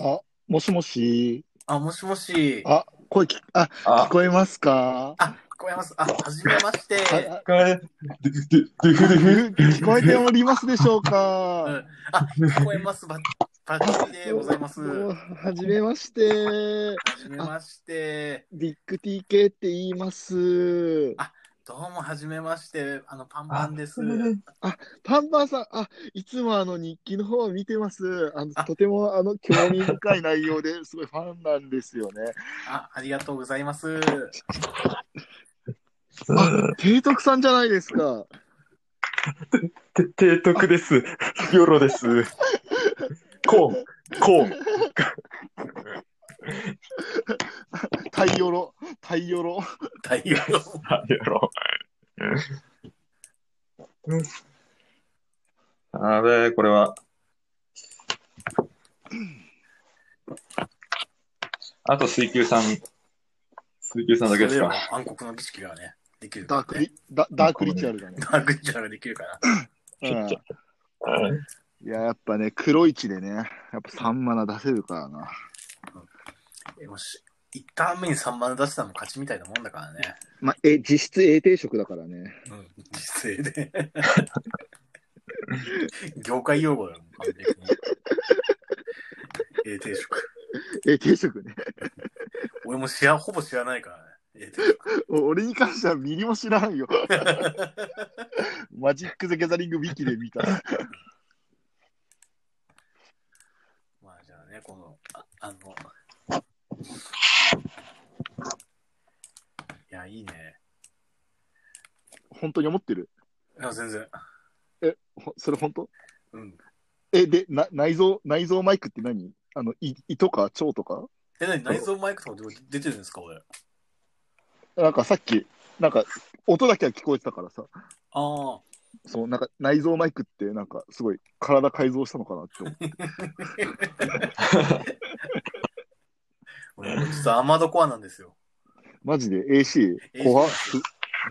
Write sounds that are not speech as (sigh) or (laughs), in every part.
あ、もしもし。あ、もしもし。あ、声き、あ、あ聞、こえますか？あ、聞こえます。あ、はじめまして。あこれ、ドゥドゥドゥフドゥフ聞こえておりますでしょううかん、あ、聞こえます。ばバッチリでございます。おははじめまして。じめまして。ディック TK って言います。あどうも、はじめまして。あの、パンパンです。パンパンさん、あ、いつもあの日記の方を見てます。あのあとてもあの興味深い内容ですごいファンなんですよね。あ、ありがとうございます。あ、提督さんじゃないですか。て (laughs) 提督です。(laughs) ヨロです。コーン、コーン。太陽ろ、太陽ろ。太陽。あヨロ。あれ、これは。あと水球さん。水球さんだけですそれか。は暗黒の儀式がね、できるダークリ、ダダークリチュアルだね。ダークリチュアルができるから。うんちょいや、やっぱね、黒一でね、やっぱ3マナ出せるからな。えもし、一ターン目に3万出したのも勝ちみたいなもんだからね。まあ、え、実質 A 定食だからね。うん、実勢で。(laughs) 業界用語だよ、完璧に。A 定食。A 定食ね。俺も知ら、ほぼ知らないからね。(laughs) 俺に関してはミリも知らんよ。(laughs) マジック・ザ・ギャザリング・ウィキで見た。まあじゃあね、この、ああの、いや、いいね。本当に思ってる？いや、全然。え、ほそれ本当？うん。え、で、な内臓、内臓マイクって何？あの、い胃とか腸とか？え、なに内臓マイクとかで出てるんですか、俺。なんかさっき、なんか、音だけは聞こえてたからさ、ああ。そう、なんか内臓マイクって、なんかすごい体改造したのかなって思って。(laughs) 俺、実はアーマードコアなんですよ。マジで？AC、怖っす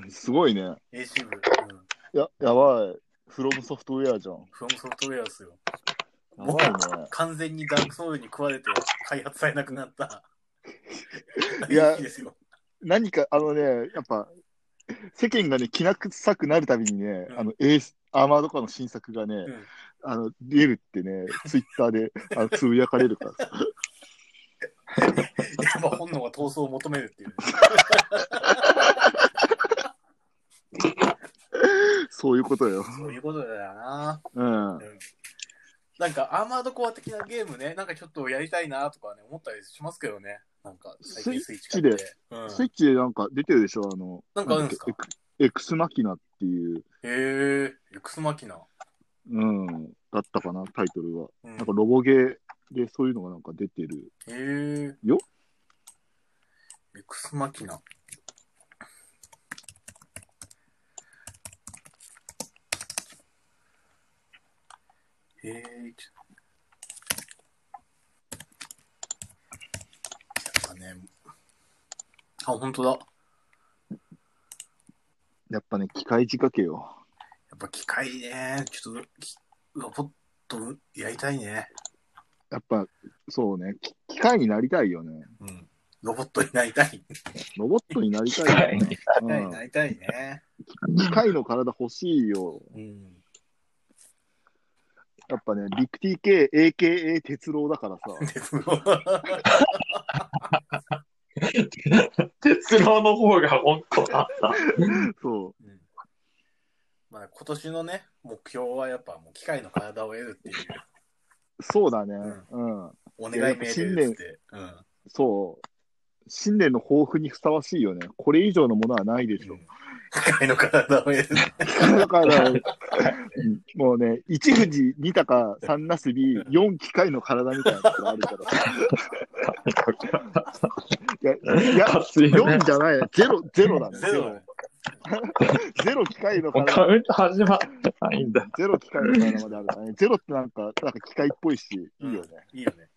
すごいね。AC 部。うん。や、やばい。フロムソフトウェアじゃん。フロムソフトウェアですよ。やばいね。完全にダークソウルに食われて開発されなくなった。いやいいですよ。何か、あのね、やっぱ、世間がね、きな臭くなるたびにね、うんあの、エース、アーマードカーの新作がね、うんあの、出るってね、ツイッターで、あのつぶやかれるからさ。やっぱ本能が闘争を求めるっていう。(laughs) そういうことよ。そういうことだよな。うん。なんかアーマードコア的なゲームね、なんかちょっとやりたいなとかね、思ったりしますけどね。なんか最近スイッチ買って。うん、スイッチでなんか出てるでしょ？あの、なんかあるんですか？エクエクスマキナっていう、へえ、エクスマキナ。うん、だったかな、タイトルは。うん、なんかロボゲーでそういうのがなんか出てる。へえ。よエクスマキナ。へえ、やっぱね、あ、本当だ。やっぱね、機械仕掛けよ。やっぱ機械ね、ちょっと、きロボットやりたいね。やっぱ、そうね、き機械になりたいよね。うん。ロボットになりたい。ロボットになりたいよね。うんなりたいね。機械の体欲しいよ。うん。やっぱね、ビッグ TK、AKA 鉄郎だからさ。(laughs) 鉄道鉄郎の方が本当だった。そうんまあ今年のね、目標はやっぱもう機械の体を得るっていうう。そうだね。ううん。お願いメールって。うん。そう。新年の抱負にふさわしいよね。これ以上のものはないでしょ。機械の体を得る。だから、うんもうね、一富士、二鷹、三なすび、四機械の体みたいなところあるから。(laughs) いや、いや、四じゃない、ゼロ、ゼロだね。ゼロ。(laughs) ゼロ機械のカ体、ウント始まってないんだ。ゼロ機械の体まであるからね。ゼロってなんか、なんか機械っぽいし、いいよね。いいよね。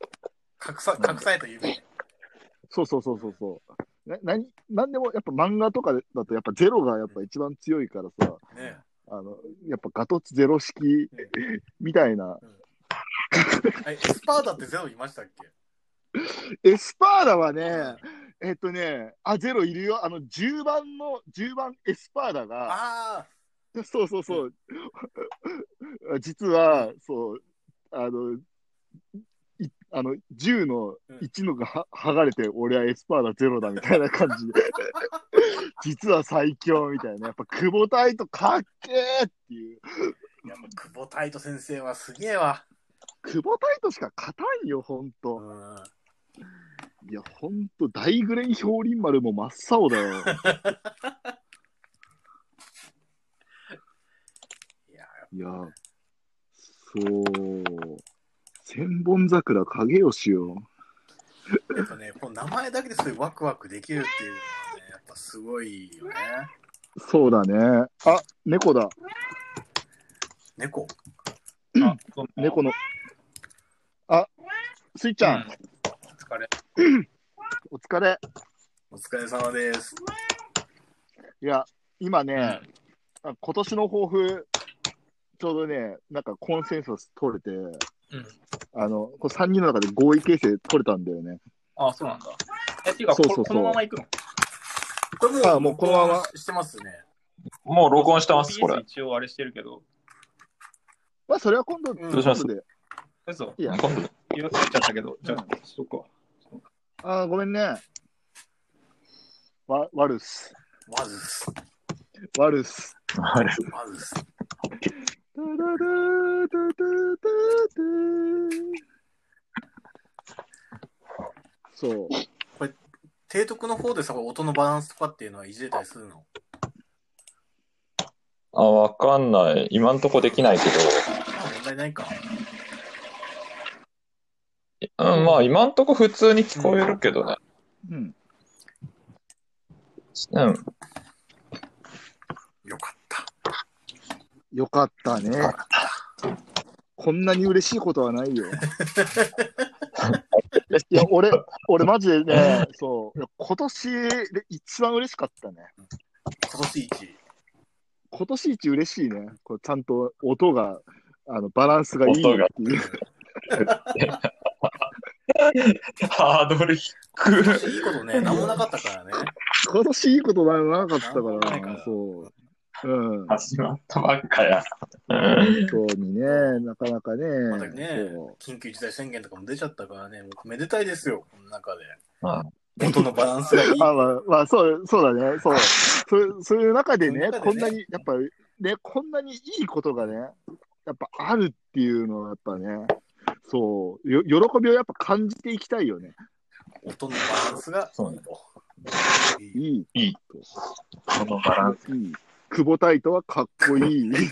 隠さ、隠された夢ね。そうそうそうそうそう。な、なに、なんでも、やっぱ漫画とかだと、やっぱゼロがやっぱ一番強いからさ、ねあの、やっぱガトツゼロ式みたいなうんえエスパーダってゼロいましたっけ？エスパーダはね、えっとね、あ、ゼロいるよ。あの、10番の、10番エスパーダが、あそうそうそう。(laughs) 実は、そう、あの、いあの10の1のがは剥がれて、俺はエスパーダゼロだみたいな感じで、(laughs) 実は最強みたいな、やっぱ久保帯人かっけーっていう、あ、やっぱ久保タイト先生はすげえわ。久保タイトしか勝たんよ、ほんうと。ん。いや、ほんと、大グレン氷林丸も真っ青だよ。いや、そう、千本桜影吉よ。やっぱね、この名前だけでそういうワクワクできるっていうのはね、やっぱすごいよね。そうだね。あ、猫だ。猫。あ、猫の。あ、スイちゃん、お疲れ。お疲れ。お疲れ様です。いや、今ね、あ今年の抱負、ちょうどね、なんかコンセンサス取れて、うん。あの、こ3人の中で合意形成取れたんだよね。あ、そうなんだ。え、っていうか、そうそうそうここのまま行くの？これもう、あもうこのまましてますね。もう録音してます、これ。一応あれしてるけど。まあ、それは今度、うん今どうします？いや、今度色ついちゃったけど。じゃあ、しとこあーごめんね。わ、ワルス。ワルス。あれまずす。タララタタタタそう。提督の方でさ、音のバランスとかっていうのはいじれたりするの？あ、わかんない。今んとこできないけまあ問題ないか。ど。うん、まあ今んとこ普通に聞こえるけどね。うん。うん。よかった。よかったね。こんなに嬉しいことはないよ。いや、俺、俺マジでね、そう、いや今年で一番嬉しかったね。今年一。今年一嬉しいね。こうちゃんと音が、あの、バランスがいいっていう。(laughs) ハードル低今年いいことね、なんもなかったからね。今年いいことななかったからら、そう。うん。始まったばっかや。本当にね、なかなかね。またね緊急事態宣言とかも出ちゃったからね、もうめでたいですよ、この中で。あ音のバランスがいい。(laughs) あ、まあ、まあ、そう、そうだね。そう。そういうそういう中でね、そういう中でねこんなに、やっぱね、こんなにいいことがね、やっぱあるっていうのは、やっぱね、そう、よ喜びをやっぱ感じていきたいよね。音のバランスがそういいと。いいい。このバランスいい。久保タイトはかっこいい。がいい。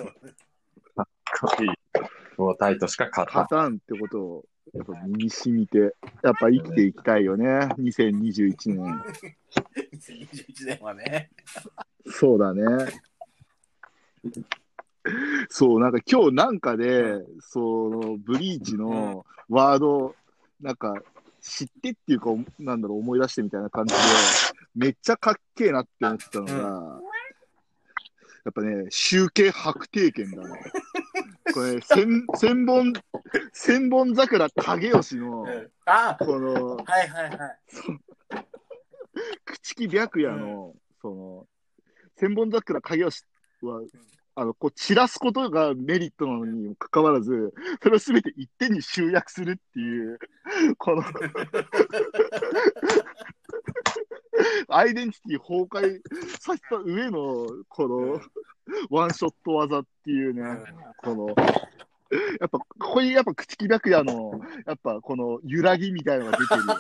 もうタイトしか勝た勝たんってことを、やっぱ身に染みて、やっぱ生きていきたいよね。2021年。2021年はね。そうだね。(laughs) そう、なんか今日なんかで、そのブリーチのワード、なんか知ってっていうか、なんだろう、思い出してみたいな感じで、めっちゃかっけえなって思ってたのが、やっぱね、集計白帝拳だね。(laughs) これ、千千本、千本桜影吉の、あこの、はいはいはい。(laughs) 朽木白夜の、その、千本桜影吉は、あの、こう、散らすことがメリットなのにもかかわらず、それをすべて一点に集約するっていう、この、アイデンティティ崩壊させた上の、この、ワンショット技っていうね、この、(laughs) やっぱ、ここにやっぱ、朽木白夜の、やっぱ、この、揺らぎみたいなのが出てるよ。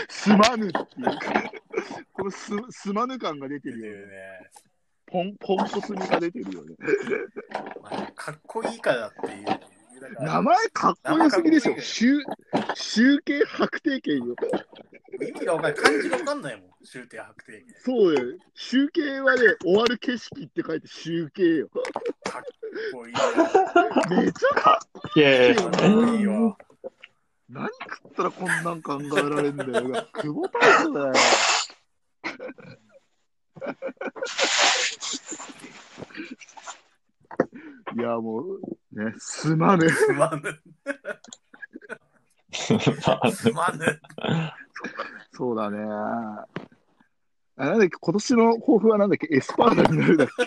(laughs) すまぬっていう、このす、すまぬ感が出てるよね。ポン、ポンコツ味が出てるよね。まあかっこいいからっていう。だから名前かっこよすぎでしょ。集、集計白帝拳よ。意味がわかんない。漢字がわかんないもん。終点白帝拳。そうよ。集計はね、終わる景色って書いて集計よ。かっこいい。めちゃかっけかっこいいわ。何食ったらこんなん考えられるんだよ。久保タイトだよ。いや、もう、ね、すまぬ。すまぬ。すまぬ。そうだね。あなんだっけ、今年の抱負はなんだっけ、エスパーダになるだっけ？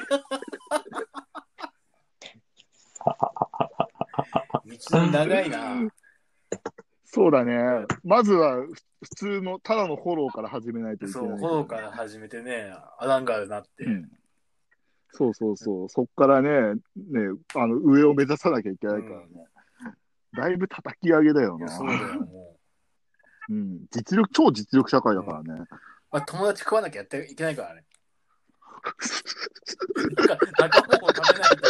道のり長いな。そうだね。まずは、ふ普通の、ただのフォローから始めないといけそう、ない。フォローから始めてね、アダンガールになって。うんそうそうそう。そっからね、ね、あの、上を目指さなきゃいけないからね。だいぶ叩き上げだよな。そうだよ、もうん。実力、超実力社会だからね。う。まあ、友達食わなきゃやっていけないからね。仲間も食べないと。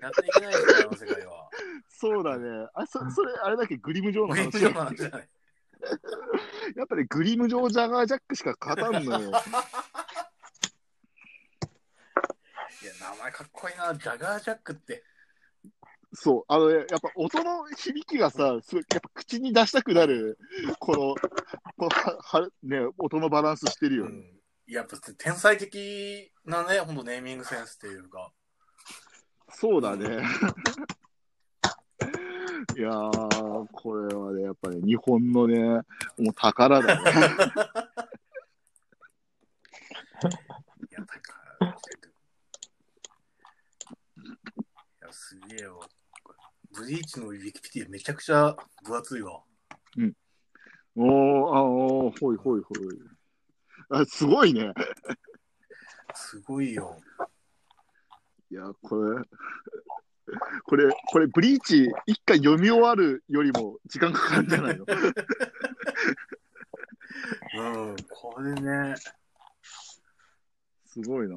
やっていけないから、世界は。そうだね。あ、そそれ、あれだっけ、グリム城の話？グリップ上の話じゃない。やっぱりグリム城ジャガージャックしか勝たんのよ。いや、名前かっこいいな。ジャガージャックって。そう、あのね、やっぱ音の響きがさ、すごいやっぱ口に出したくなる、この、このははね、音のバランスしてるよね。うん。やっぱ天才的なね、ほんとネーミングセンスっていうか。そうだね。(laughs) いやー、これはね、やっぱり、ね、日本のね、もう宝だね。(laughs) いや、だから。いや、すげえよ。ブリーチのウィキペディアめちゃくちゃ分厚いわ。おー、あおー、ほいほいほい。あ、すごいね。すごいよ。いや、これ、これ、これ、ブリーチ一回読み終わるよりも時間かかるんじゃないの？(laughs) うん、これね。すごいな。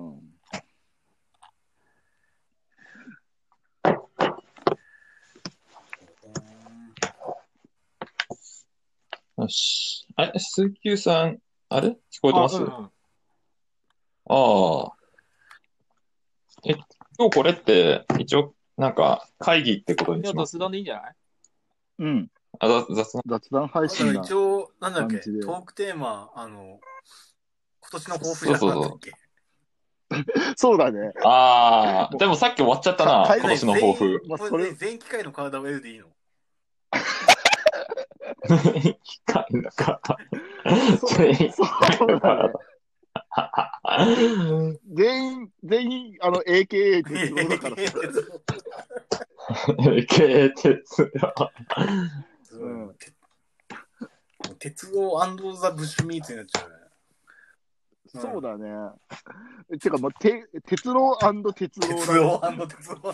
よし。あれ、水球さん、あれ？聞こえてます？あうんああ。え、今日これって、一応、なんか、会議ってことにいや、します？雑談でいいんじゃない？うん。あ、ざ雑談？雑談配信だ。一応、なんだっけ、トークテーマ、あの、今年の抱負じゃなかったっけ？そう (laughs) だね。ああ、でもさっき終わっちゃったな、か今年の抱負。まあ、こそれ全機械の体を得るでいいの？機械のか。そう全員そうだね。全員、全員、あの、AKA 鉄道だからさ。経鉄道。うん鉄道ザ・ブッシュミーツになっちゃうね。そうだね。うんてか、もう、て鉄郎鉄郎ね。鉄道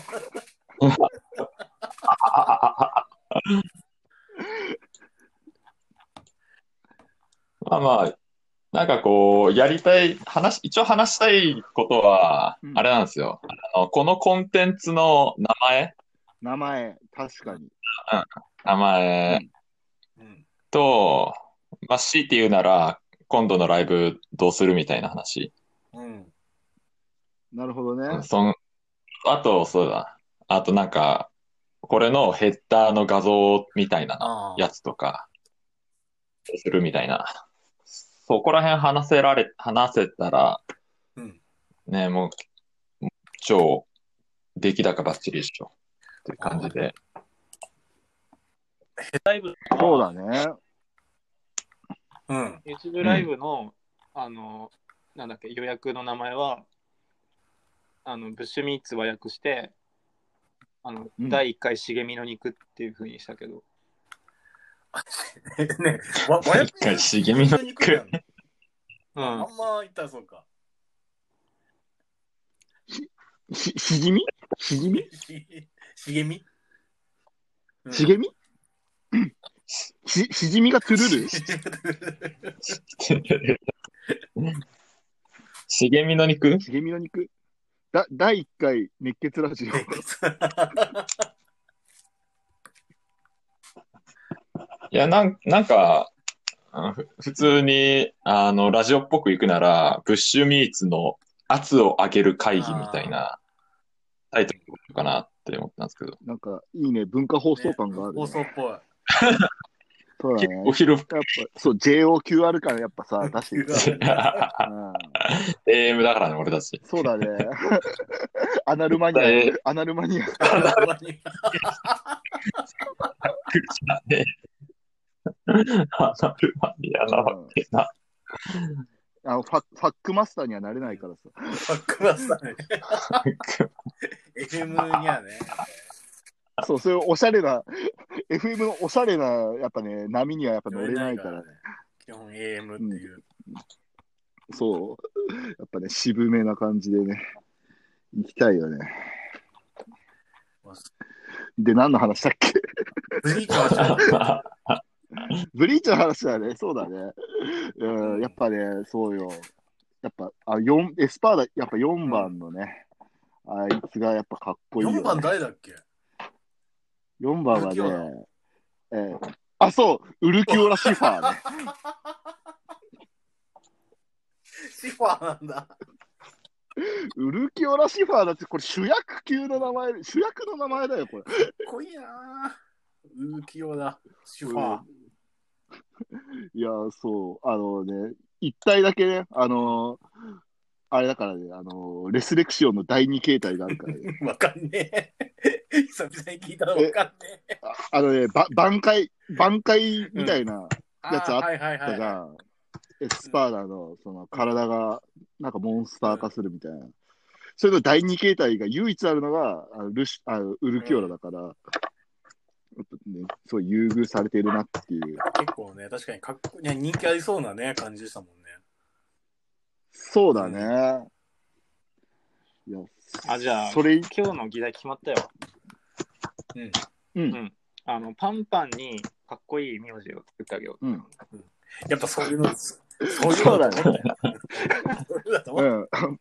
鉄道。まあまあ、なんかこう、やりたい、話、一応話したいことはう、んあれなんですよ。あの、このコンテンツの名前名前、確かに。名前うん。と、まあ、強いて言うなら、今度のライブどうするみたいな話。うん。なるほどね。そん、あと、そうだ。あとなんか、これのヘッダーの画像みたいな。やつとか、するみたいな。そこら辺話せられ、話せたら、うん。ね、もう、超、出来高バッチリでしょ。っていう感じで。ライブそうだね。うん。YouTube ライブの、あの、なんだっけ、予約の名前は、あの、ブッシュミーツ和訳して、あの、うん第1回茂みの肉っていう風にしたけど、(laughs) ね、わ、和一回茂みの肉やんうんあんま言ったらそうか。し、しじみ？しじみ？し、茂みうんしげみし、しじみがトゥルル茂みの肉しげみの肉だ、第1回熱血ラジオ。いや、なん、なんか、普通に、あの、ラジオっぽく行くなら、ブッシュミーツの圧を上げる会議みたいなタイトルかなって思ったんですけど。なんか、いいね、文化放送感がある、放送っぽい。結そうだね。構広やっぱ、そう、JOQR 感やっぱさ、(laughs) 出していく。く。うん、AM だからね、俺たち。そうだね。(laughs) アナルマニえア、アナルマニア。(laughs) ね。アナルマニアなわけな。あのファファックマスターにはなれないからさ。ファックマスターね。FM にはね。(laughs) そう、そういうおしゃれな、FM のおしゃれな、やっぱね、波にはやっぱ乗れないからね。基本 AM っていう。そう。やっぱね、渋めな感じでね、行きたいよね。で、何の話だっけ？ブリーチの話は (laughs) ブリーチの話だね。そうだね。うん、やっぱね、そうよ。やっぱ、あ、四エスパーだ、やっぱ4番のね、あいつがやっぱかっこいいよ、ね。4番誰だっけ？4番はウルキオラね、えーあ、そう、ウルキオラ・シファーね。(laughs) シファーなんだ。ウルキオラ・シファーだって、これ主役級の名前、主役の名前だよ、これ。かっこいいなぁ。ウルキオラ、シファー。(laughs) いや、そう、あのね、一体だけね、あのあれだからね、あのレスレクシオンの第二形態があるからね。(laughs) わかんねえ。久々に聞いたらわかんねえ。ああのね、ば挽回、挽回みたいなやつあったじゃん。エスパーダの、その、体が、なんかモンスター化するみたいな。それの第二形態が唯一あるのが、あのルシあのウルキオラだから、ね、そう優遇されてるなっていう。い。結構ね、確かにかっこいいや人気ありそうなね、感じでしたもんね。そうだね。いや、あ、じゃあ、それ、今日の議題決まったよ。うん。うん、あの、パンパンにかっこいい名字を作ってあげよう。うん。やっぱそういうの (laughs) です。そういうそうだねのだと思ったよ。そうん。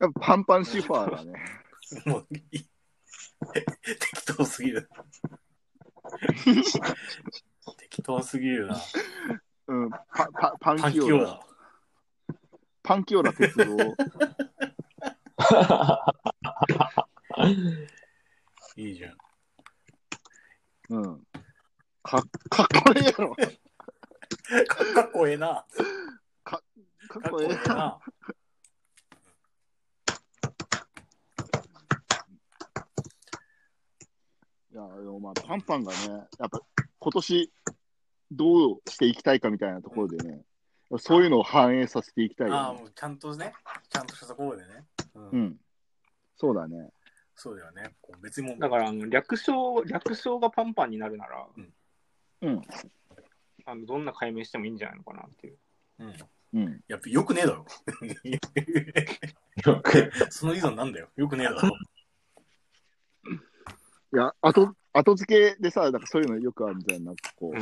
やっぱパンパンシファーだね。た。もういい適当すぎる。適当すぎるな。うん。パパパンパンキオラ。キオラ。パンキオラ鉄道。いいじゃん。うん。かかっこええやろ。かかっこええな。かっかっこ。ええな。いや、でもまあ、パンパンがね、やっぱ今年どうしていきたいかみたいなところでね、そういうのを反映させていきたいああ、よ、ね。もうちゃんとね、ちゃんとしたところでね。うんうん。そうだね。そうだよね。こう別にもうだから、あの略称、略称がパンパンになるなら、うん。あのどんな解明してもいいんじゃないのかなっていう。うん。うん。やっぱよくねえだろ。よ (laughs) くそのリードなんだよ。よくねえだろ。いや、後、後付けでさ、なんかそういうのよくあるじゃん。なんかこうん。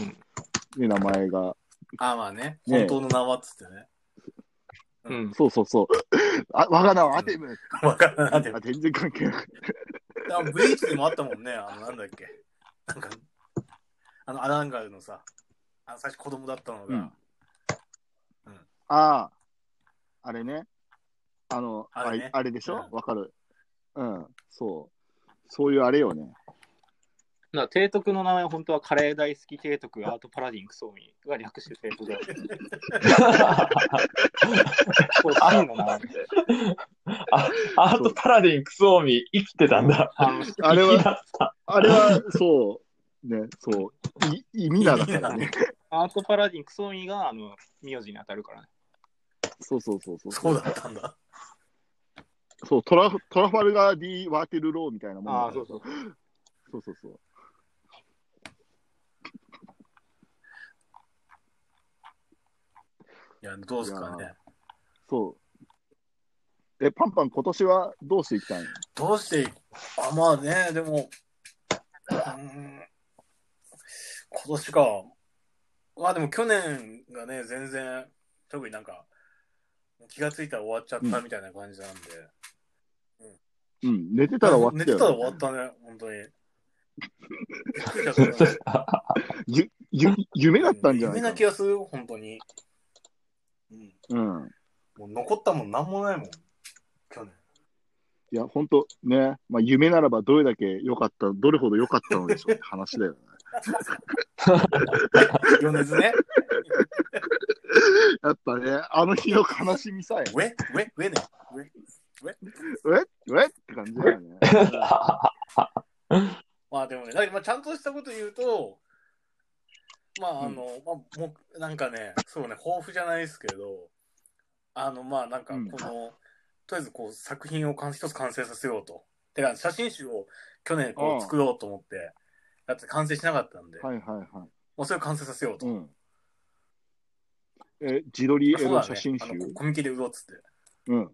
う、ね、名前が。ああまあね。ね本当の名はっつってね。うん。そうそうそう。あ、我が名はアテム。わからんない。でもあ、全然関係ない。あブリーチでもあったもんね。あの、なんだっけ。なんか、あの、アランガルのさ、あの最初子供だったのが、うんああ、あれね。あの、あれあれねあれでしょ？うんわ、かる。うん、そう。そういうあれよね。だから提督の名前は本当はカレー大好き提督アートパラディンクソーミが略して提督だよ。(laughs) これ真の名前。あアートパラディンクソーミ生きてたんだ。あの (laughs) あれは。あれは、そう、ね、そう、い意味なだからね。アートパラディンクソーミがあの名字に当たるからね。そうそうそうそう。そうだったんだ。そうトラ、トラファルガー・ディ・ワーテル・ローみたいなもんだああ、そうそう。そうそうそう。いや、どうすかね。そう。え、パンパン、今年はどうしていきたいのどうしていあ、まあね、でも、うーん、今年か。まあでも去年がね、全然、特になんか、気がついたら終わっちゃったみたいな感じなんで。うん、寝てたら終わったよ、寝てたら終わったね、本当に。(laughs) ゆゆ夢だったんじゃない夢なか気がする、本当に。うん。うん。もう残ったもんなんもないもん。去年。いや、本当ね、まあ、夢ならばどれだけ良かった、どれほど良かったのでしょうって話だよね。(laughs) 米津ね。(laughs) やっぱね、あの日の悲しみさえ、ウェウェウェね。ウェええって感じだよね。(laughs) まあでもね、だけどまあちゃんとしたこと言うと、まああの、まあもうなんかね、そうね、豊富じゃないですけど、あのまあなんかこの、とりあえずこう作品を完一つ完成させようと。てか写真集を去年こう作ろうと思って、やって完成しなかったんで、はいはいはい。もうそれを完成させようと。うん。え、自撮りエそうだねロ写真集あのコミケで売ろうっつって。うん。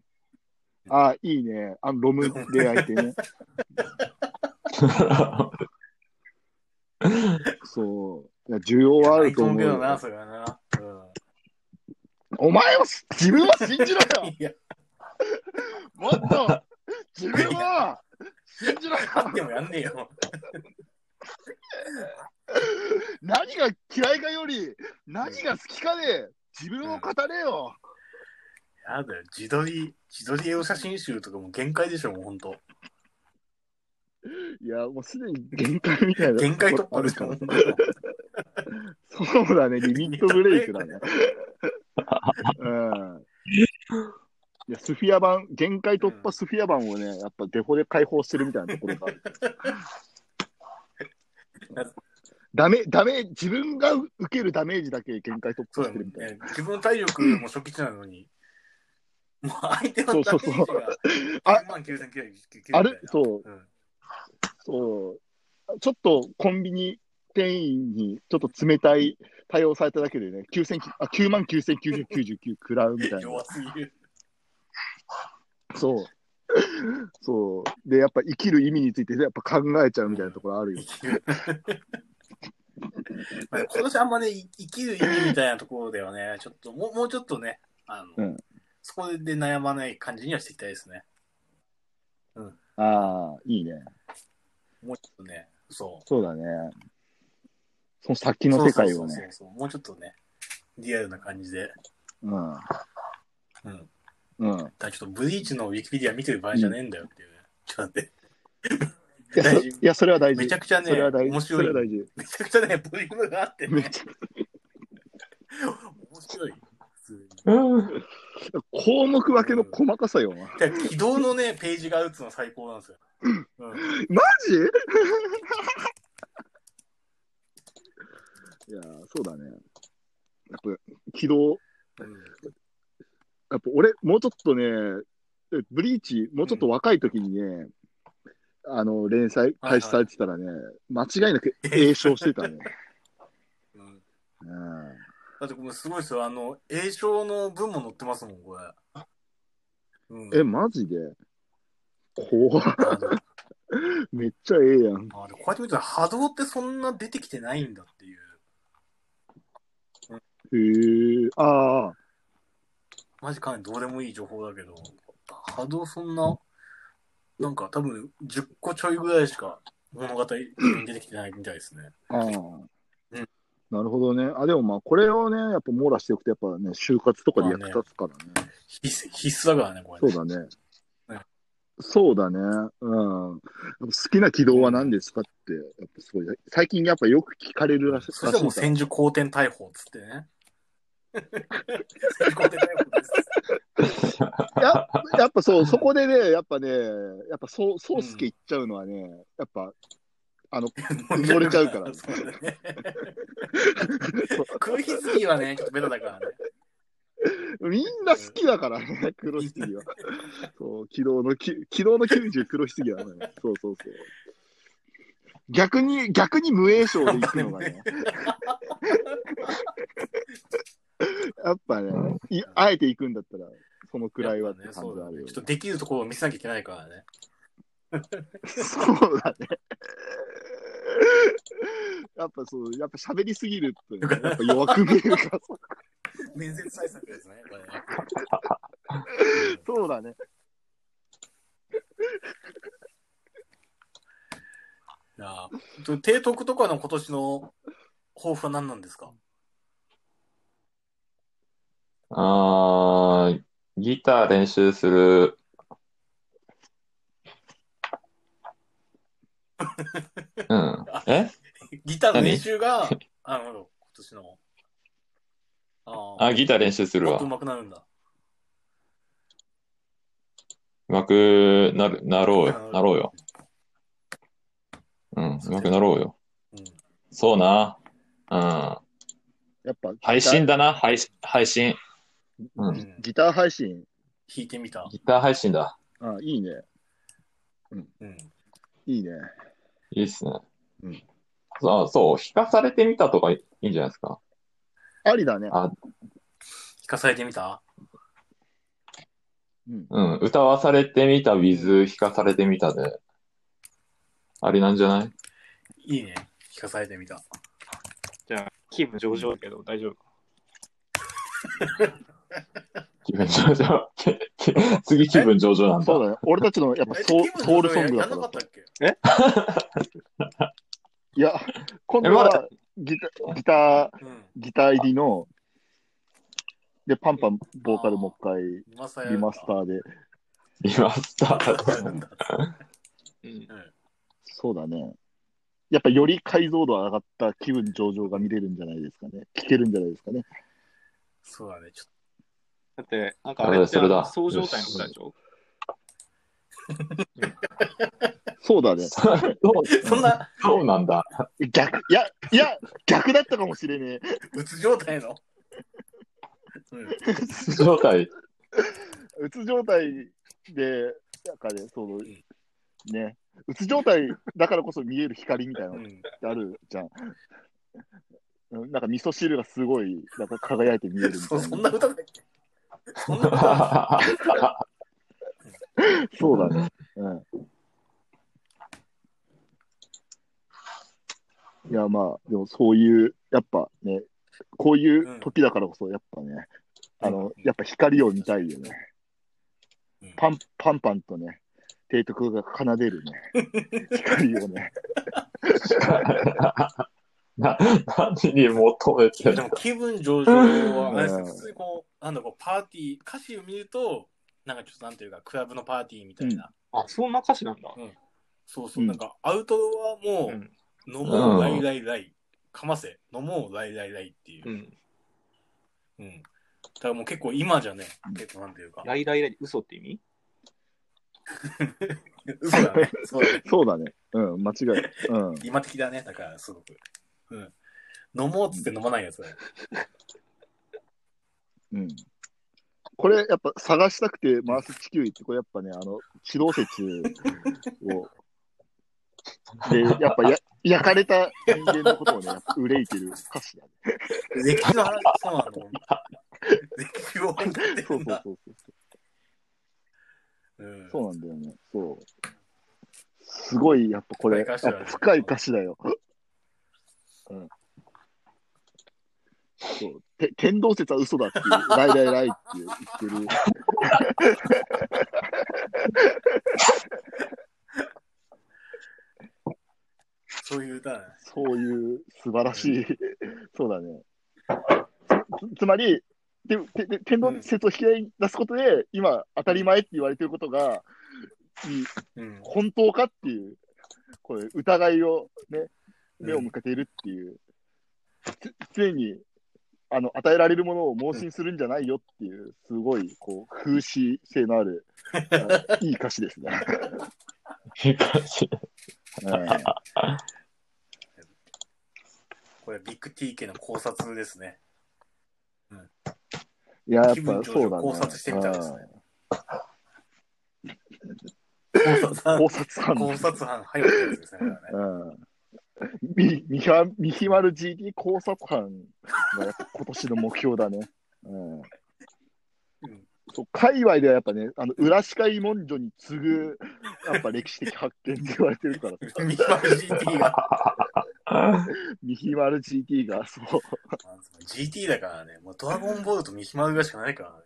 あ、いいね。あの、ロムで焼いてね。(laughs) そう。いや、需要はあると思うな。それはな。お前は自分は信じろよ (laughs) もっと自分は信じろあってよもやんねえよ。(laughs) 何が嫌いかより何が好きかで自分を語れよやだよ、自撮り、自撮りエロ写真集とかもう限界でしょ、もうほんと。いや、もうすでに限界みたいな。限界突破でしょ、そうだね、リミットブレイクだね。うん。いや、スフィア版、限界突破スフィア版をね、やっぱデフォで解放してるみたいなところがある。(laughs) ダメ、ダメ、自分が受けるダメージだけ限界突破してるみたいな。ね。自分の体力も初期値なのに、もう相手のダメージがあ9万9999あるそう、うん。そう。ちょっとコンビニ店員にちょっと冷たい対応されただけでね、9000あ9万9999食らうみたいな。弱すぎる。そう。そう。で、やっぱ生きる意味についてやっぱ考えちゃうみたいなところあるよ。まあ今年あんまね、い生きる意味みたいなところではね、ちょっと、もうもうちょっとね、あの、うんそこで悩まない感じにはしていきたいですね。ああ、いいね。もうちょっとね、そう。そうだね。その先の世界をね。そうそうそうもうちょっとね、リアルな感じで。うん。うん。うん。だちょっとブリーチのウィキペディア見てる場合じゃねえんだよっていうね。ちょっと待って。いや、そ大事 (laughs) いやそれは大事。めちゃくちゃねそれは大事。面白いそれは大事。めちゃくちゃね、ボリュームがあってね、面白い。うん項目分けの細かさよ。マで起動のね、ページがあるっていうのは最高なんですよ。うん。ジ？(laughs) いや、そうだね。やっぱ、起動、うんやっぱ俺、もうちょっとね、ブリーチ、もうちょっと若い時にね、あの、連載開始されてたらね、間違いなく栄唱してたね。(laughs) うんうんだってこれすごいですよ。あの、栄唱の文も載ってますもん、これ。うん、え、マジで？怖 (laughs) めっちゃええやん。あでこうやって見たら波動ってそんな出てきてないんだっていう。へえ、ああ、マジかなりどうでもいい情報だけど、波動そんな、なんか多分10個ちょいぐらいしか物語に出てきてないみたいですね。ああ。うんなるほどね。あ、でもまあ、これをね、やっぱ網羅しておくと、やっぱね、就活とかで役立つからね。必須必須だからね、これ、そうだねね。そうだね。うん。好きな軌道は何ですかって、やっぱすごい。最近やっぱよく聞かれるらしそしたらもう千住後天逮捕っつってね。(laughs) ややっぱそう、そこでね、やっぱね、やっぱそう、そうすけ言っちゃうのはね、やっぱ、あの、埋もれちゃうから。黒ひつぎはね、ちょっとベタだからね。みんな好きだからね、黒ひつぎは。そう、軌道の、き軌道の90黒ひつぎはね。そうそうそう。逆に、逆に無栄賞で行くのがね。(laughs) (laughs) やっぱね、いあえて行くんだったら、そのくらいはってやっぱ感じはあるよねそうだねちょっ。とできるところを見せなきゃいけないからね。そうだね。(laughs) やっぱそう、やっぱ喋りすぎると、ね、やっぱ弱く見えるから、面接対策ですね、これね。(laughs) そうだね。いやー提督とかの今年の抱負は何なんですか？あーギター練習する。(laughs) うん。え？ギターの練習が、(laughs) あの、今年の。ああ、ギター練習するわもっと。上手くなるんだ。うまくなる、なろうよ。なろうよ。うん、うまくなろうよ。うん。そうな。うん。やっぱ、配信だな、配信、配信。う。うんんギター配信、弾いてみた。ギター配信だ。あいいね。うん。いいね。いいっすね。うんそう、そう、弾かされてみたとかいいんじゃないですか？ありだね。あ、弾かされてみた？うん。うん、歌わされてみた with 弾かされてみたで、ありなんじゃない？いいね。弾かされてみた。じゃあ、気分上々だけど大丈夫か。(laughs) 気分上々。次気分上々なんだ。そうだね。俺たちのやっぱソウソウルソングやだかんなからっ。たっけ？(laughs) いや、今度はえまだギタギター、うん。ギター入りの、で、パンパンボーカルもう一回今さやリマスターで。リマスター。うんうん。そうだね。やっぱより解像度上がった気分上々が見れるんじゃないですかね。聞けるんじゃないですかね。そうだね。ちょっだって、なんかあれってそれだあう状態のことでしょ？(laughs) そうだね。そうとそんな、そうなんだ。逆、いや、いや、逆だったかもしれねえ。うつ状態の？うん。状態。うつ状態で、なんかね、その、ね、うつ状態だからこそ見える光みたいなのっうん。てあるじゃん。うんなんか味噌汁がすごい、なんか輝いて見えるみたそいな。そんな歌だっけそん (laughs) そうだね。うん。いや、まあ、でもそういう、やっぱね、こういう時だからこそ、やっぱね、あの、やっぱ光を見たいよね。うんパン、パンパンとね、提督が奏でるね、光をね。(laughs) な、何に求めてんのでも気分上々は、あれですうん普通にこう、なんだこう、パーティー、歌詞を見ると、なんかちょっとなんていうか、クラブのパーティーみたいな。あ、そんな歌詞なんだ。そうそう、うんなんか、アウトドアも、うん。飲もう、ライライライ、かませ、飲もう、ライライライっていうう。ん。うん。だからもう結構今じゃね、結構なんていうか、ライライライ、嘘って意味？(laughs) 嘘 (laughs) だね。そうだね。そうだね。うん、間違い。うん。今的だね、だからすごく。うん。飲もうっつって飲まないやつだよ。うん。これ、やっぱ探したくて回す地球儀って、これやっぱね、あの、地動説を、(laughs) で、やっぱや焼かれた人間のことをね、やっぱ憂いてる歌詞だね。歴史の話、そうなの。歴史をそうるんだ。そうそうそう。うんそうなんだよね。そう。すごい、やっぱこれ、やっぱ深い歌詞だね深い歌詞だよ。うん。そう。て天動説は嘘だっていう、ライライライって言ってる。そういう歌だね。そういう素晴らしい、そうだね。つつまり、ででで天動説を引き出すことで、今、当たり前って言われてることが、いうん。本当かっていう、これ、疑いをね、目を向けているっていう、つ常にあの与えられるものを盲信するんじゃないよっていう、すごいこう風刺性のある、(laughs) あいい歌詞ですね。いい感じ。うんこれ、ビッグ TK の考察ですね。いや、やっぱそうだね。考察してみたいですねうん考察班考察班。考察班入ってるやつですね。み、みひま、みひまる GT 考察班がやっぱ今年の目標だね。(laughs) うん。うんそう界隈ではやっぱね、あの、裏司会文書に次ぐ、やっぱ歴史的発見って言われてるからさ、ミヒマル GT が。みひまる GT (laughs) が、そう、GT だからね、もうドラゴンボールとミヒマルがしかないからね。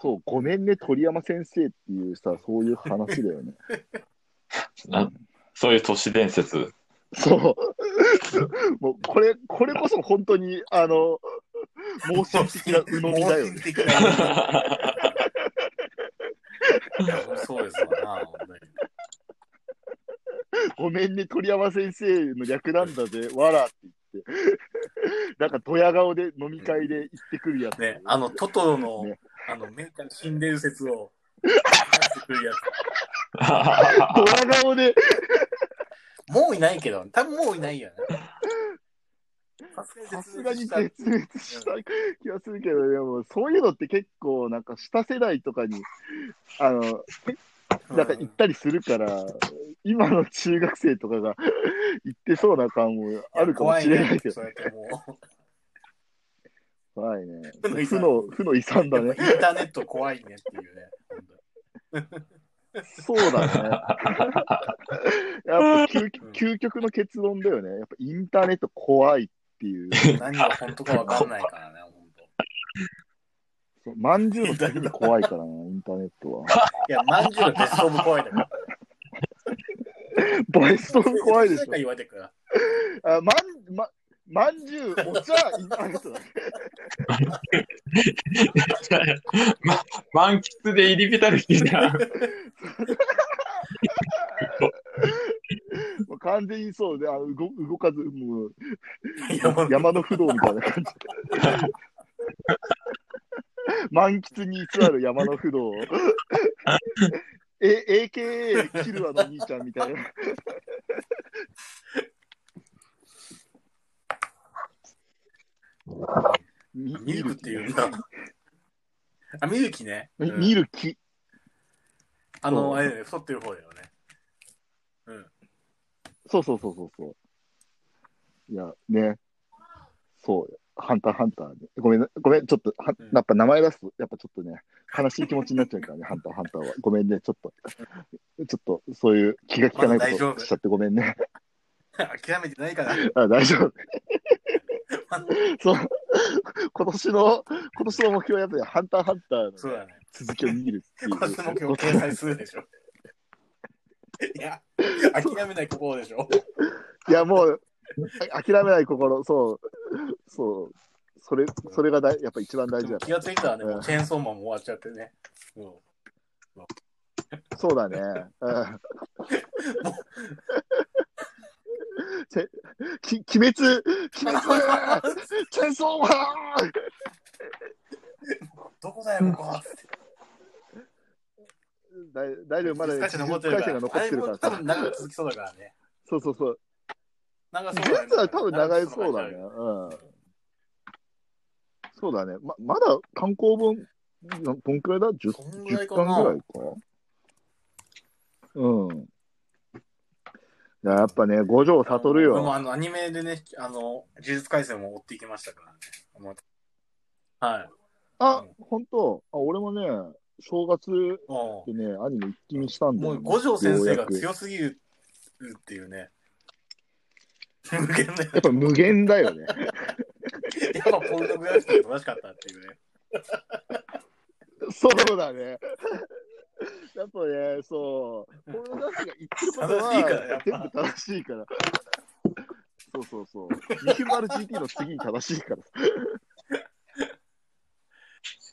そう、ごめんね、鳥山先生っていうさ、そういう話だよね。(laughs) なそういう都市伝説。そう。(laughs) もう、これ、これこそ本当に、あの、盲信的な鵜呑みだよね。(laughs) そうですわな。ごめんね、鳥山先生の略なんだぜ、わらって言って。(laughs) なんか、ドヤ顔で飲み会で行ってくるやつ。ね、あの、トトロの、ねあの、メンタル新伝説を、出してくるやドヤ顔で、つ。もういないけど、多分もういないよね。ささすがに絶滅した気がするけど、でも、そういうのって結構、なんか、下世代とかに、あの、なんか行ったりするから、今の中学生とかが行ってそうな感もあるかもしれないけど、怖いね。負の遺産負の、負の遺産う、だね。インターネット怖いねっていうね。そうだね。(laughs) やっぱ究究極の結論だよね。やっぱインターネット怖いっていう。(laughs) 何が本当かわかんないからね、本そうまんじゅうの次に怖いからな、(laughs) インターネットは。当。いや、まんじゅうのベストオブ怖いだから。ボイストーク怖いでしなんか言われてるから。ょ。あまん、ま、まんじゅう、お茶、インターネットだ。ま、満喫で入り浸る気じゃん。(laughs) もう完全にそうで、あの動動かず、もう、山の山の不動みたいな感じ。(laughs) 満喫に居座る山の不動。(laughs) え、AKA キルアの兄ちゃんみたいな。みミルクっていうんだ。あ、ミルキね。みうん見る気。あの、あれだよね、太ってる方だよね。うん。そうそうそうそうそう。いや、ね。そう。ハンターハンターね。ごめんな、ごめん、ちょっと、はうんやっぱ名前出すと、やっぱちょっとね、悲しい気持ちになっちゃうからね、ハンターハンターは。ごめんね、ちょっと。ちょっと、そういう気が利かないこまだ大丈夫としちゃってごめんね。(laughs) 諦めてないから。あ大丈夫。(laughs) そう、今年の、今年の目標はやっぱりハンターハンターのそうだね。続きを見るってい今日掲載するでしょ。いや、諦めない心でしょ。いや、もう、あ諦めない心、そう、そう、それ、それがだいやっぱ一番大事だ気がついたらね、うんもうチェーンソーマンも終わっちゃってね。うんそうだね。うんち (laughs) (laughs) き鬼滅、鬼滅、チェンソーマンどこだよ、ここ。大大丈夫、まだ難しい残ってる回から。戦が残ってるからあれも多分さ。長く続きそうだからね。そうそうそう。長そうは多分長いそうだね。長うん。そうだね。ままだ単行本、などんくらいだ ?10 そんぐらい10かな巻ぐらいか。うん。いや、やっぱね、五条悟るよ。俺もあの、アニメでね、あの、呪術廻戦も追っていきましたからね。はい。あ、本当？あ、俺もね、正月もでね、アニメ一気見したんう、もう。五条先生が強すぎるっていうね。無限だよやっぱ無限だよね。(laughs) やっぱポルノグラフィティが正しかったっていうね。(laughs) そうだね。(laughs) やっぱね、そう、ポルノグラフィが言ってること正しいからやっぱは全部正しいから。そうそうそう。ミヒュマル GT の次に正しいから。(laughs)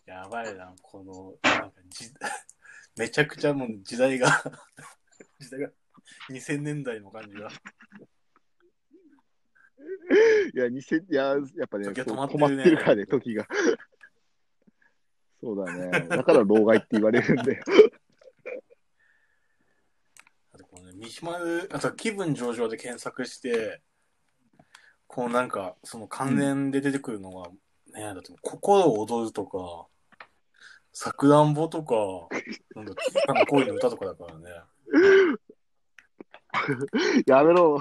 やばいな、この、なんかじ、(laughs) めちゃくちゃもう時代が、時代が、2000年代の感じが。いや、2000、いや、やっぱね、止まってるね止まってるからね、時が。そうだね。だから老害って言われるんだよ。あとこのね、三島る、あと気分上々で検索して、こうなんか、その関連で出てくるのが、ね、だって心を踊るとか、さくらんぼとか、なんだ、小さな恋の歌とかだからね。やめろ。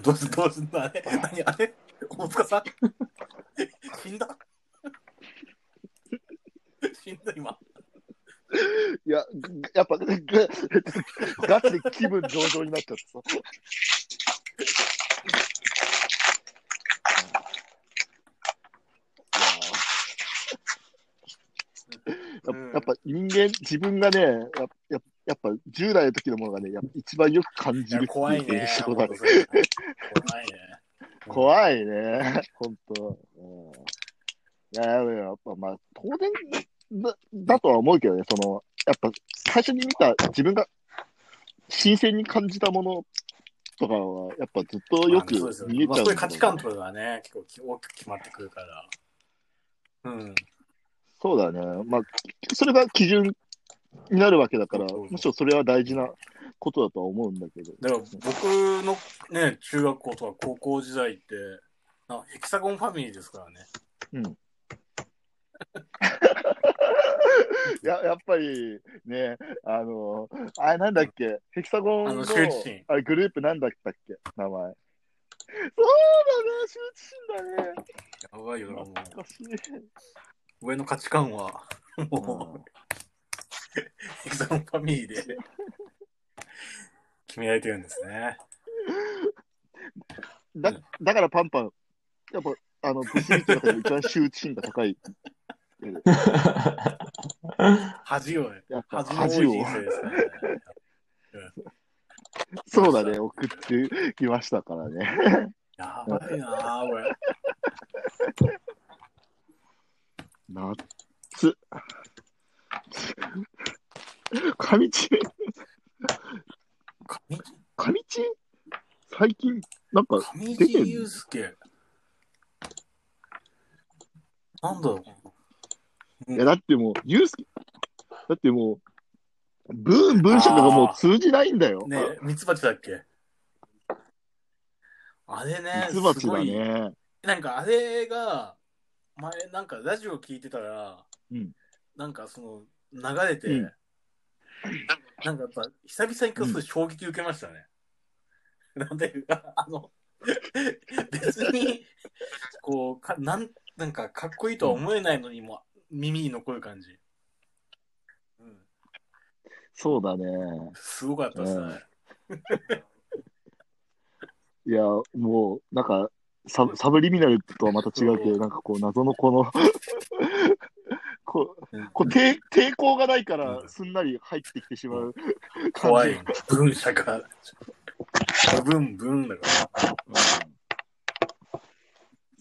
どうすどうすんの？あれ？何？あれ？大塚さん？(laughs) 死んだ？死んだ今。いや、ぐやっぱ、ぐガチで気分上々になっちゃってやっぱ人間、自分がね、やややっぱ10代の時のものがね、やっぱ一番よく感じる怖いね。怖いね。(laughs) 怖いね、本当。うんいや、いややっぱまあ、当然だだとは思うけどね、その、やっぱ最初に見た自分が新鮮に感じたものとかは、やっぱずっとよくまあそうですよ見えちゃまあ、そういう価値観とかがね、結構き大きく決まってくるから。うん。そうだね。まあ、それが基準になるわけだから、むしろそれは大事なことだとは思うんだけど。だから僕のね、中学校とか高校時代って、あヘキサゴンファミリーですからね。うん。(laughs) ややっぱりね、あの、あれなんだっけ、ヘキサゴンのあの羞恥心あれグループなんだったっけ、名前。(laughs) そうだね、羞恥心だね。やばいよな、もう。懐かしい。上の価値観は、もう、ヘキサゴンファミリーで決められてるんですね。だだからパンパン、やっぱ、あの、ブスリットの中で一番羞恥心が高い。恥を恥の多い。人生ですね。そうだね、送ってきましたからね。やばいなぁ、これ。夏。上地、上上地？最近、なんか、上出てん地雄介。なんだろう。いや、だってもう、ユースケ、だってもう、文、文章とかもう通じないんだよ。ねミツバチだっけ？あれね、ミツバチだすごいね。なんかあれが、前なんかラジオ聞いてたら、うんなんかその流れて、うんなんかやっぱ久々に聞くと衝撃受けましたね。なんで、(laughs) あの、別に、こうかなん、なんかかっこいいとは思えないのにも耳に残る感じ。うん、そうだね。すごかったですね。いや、もう、なんか、サブサブリミナルとはまた違うけど、なんかこう、謎のこの (laughs) こう、こう抵抵抗がないから、うんすんなり入ってきてしまう。怖い。文社が。ブンブンだから。うん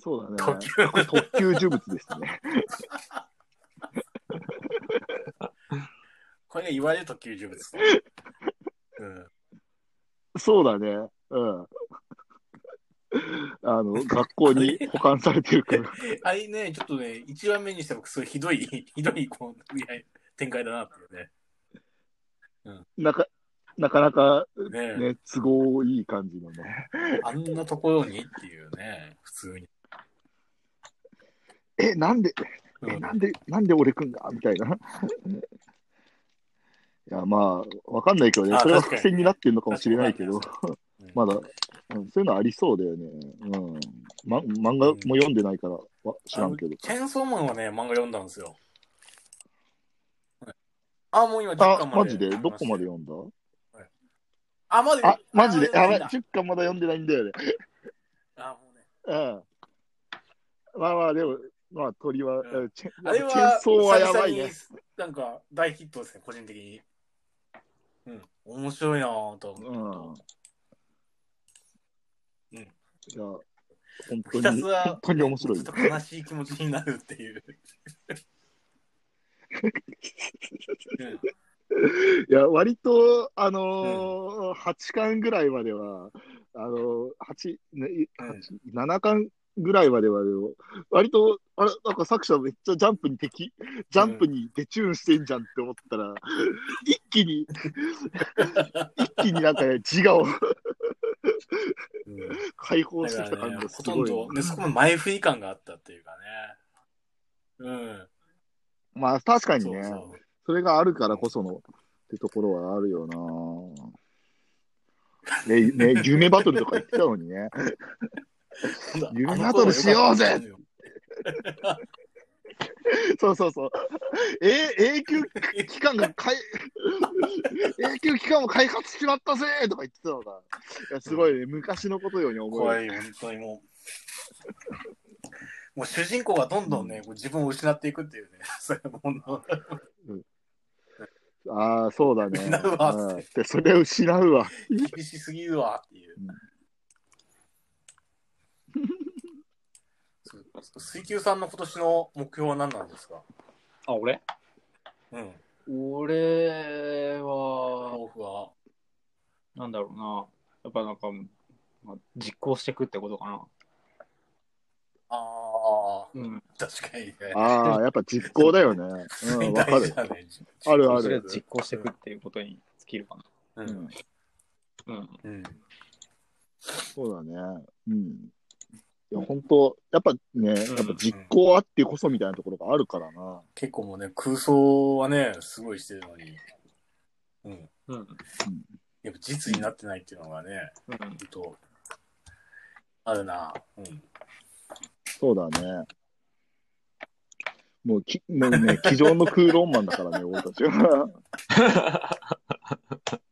そうだね。特急特級呪物ですね。(laughs) これが言われると90物です。うん。そうだね。うん。(laughs) あの、学校に保管されてるから。あれね、ちょっとね、1話目にしてもすごいひどい、(laughs) ひどいこう展開だなっていうね。なか、なかなかねね、都合いい感じのね。(laughs) あんなところにっていうね、普通に。え、なんで、え、うんなんで、なんで俺くんがみたいな。いや、まあ、わかんないけどね。あそれは伏線になってるのかもしれないけど、うんまだ、うん、そういうのありそうだよね。うん。ま、漫画も読んでないからわ知らんけど。チェーンソーマンはね、漫画読んだんですよ。はいあ、もう今10あ、巻まで。マジで？どこまで読んだ？あ、まだあ、マジで？やばい。あ、10巻まだ読んでないんだよね。あもうね。うん。まあまあ、でも、まあ、鳥は、うんうんチェあれチェーンは、ソーはやばいね。なんか大ヒットですね、個人的に。うん。面白いなぁとうん思って。いや、本当ひたに、すら本当に面白いずっ。と悲しい気持ちになるっていう。う (laughs) んいや、割と、あのー8巻ぐらいまでは、あのー、8、ね、いうん8 7巻ぐらいまでは、割と、あれ、なんか作者めっちゃジャンプに敵、ジャンプにデチューンしてんじゃんって思ったら、一気に、一気になんかね、自我を解放してきた感じがすほとんごい。ど、ね、そこも前振り感があったっていうかね。うん。まあ、確かにね、そうそそれがあるからこその、ってところはあるよなね、ね、夢バトルとか言ってたのにね。(laughs) う。夢バトルしようぜ (laughs) そうそうそう。え永久期間がかい、(laughs) 永久期間を開発しちまったぜとか言ってたのが、いやすごいね、昔のことように思える。怖い、本当にもう。(laughs) もう主人公がどんどんね、こう自分を失っていくっていうね。それものああ、そうだね。失うわうんでそれを失うわ。厳しすぎるわっていう。水球さんの今年の目標は何なんですか？あ、俺？うん。俺は、抱負は？なんだろうな。やっぱなんか、まあ、実行していくってことかな。ああ、うん。確かにね。ああ、やっぱ実行だよね。(laughs) うん、わかる。大事だねあるあそれるは実行していくっていうことに尽きるかな。う。うんん、うん。うん。そうだね。うん。いや、本当やっぱね、やっぱ実行あってこそみたいなところがあるからな。結構もうね、空想はね、すごいしてるのに。うん。うん。やっぱ実になってないっていうのがね、うん。ほんと、あるな。うん。そうだね。もうき、もうね、(laughs) 机上の空論マンだからね、俺たちは。(laughs)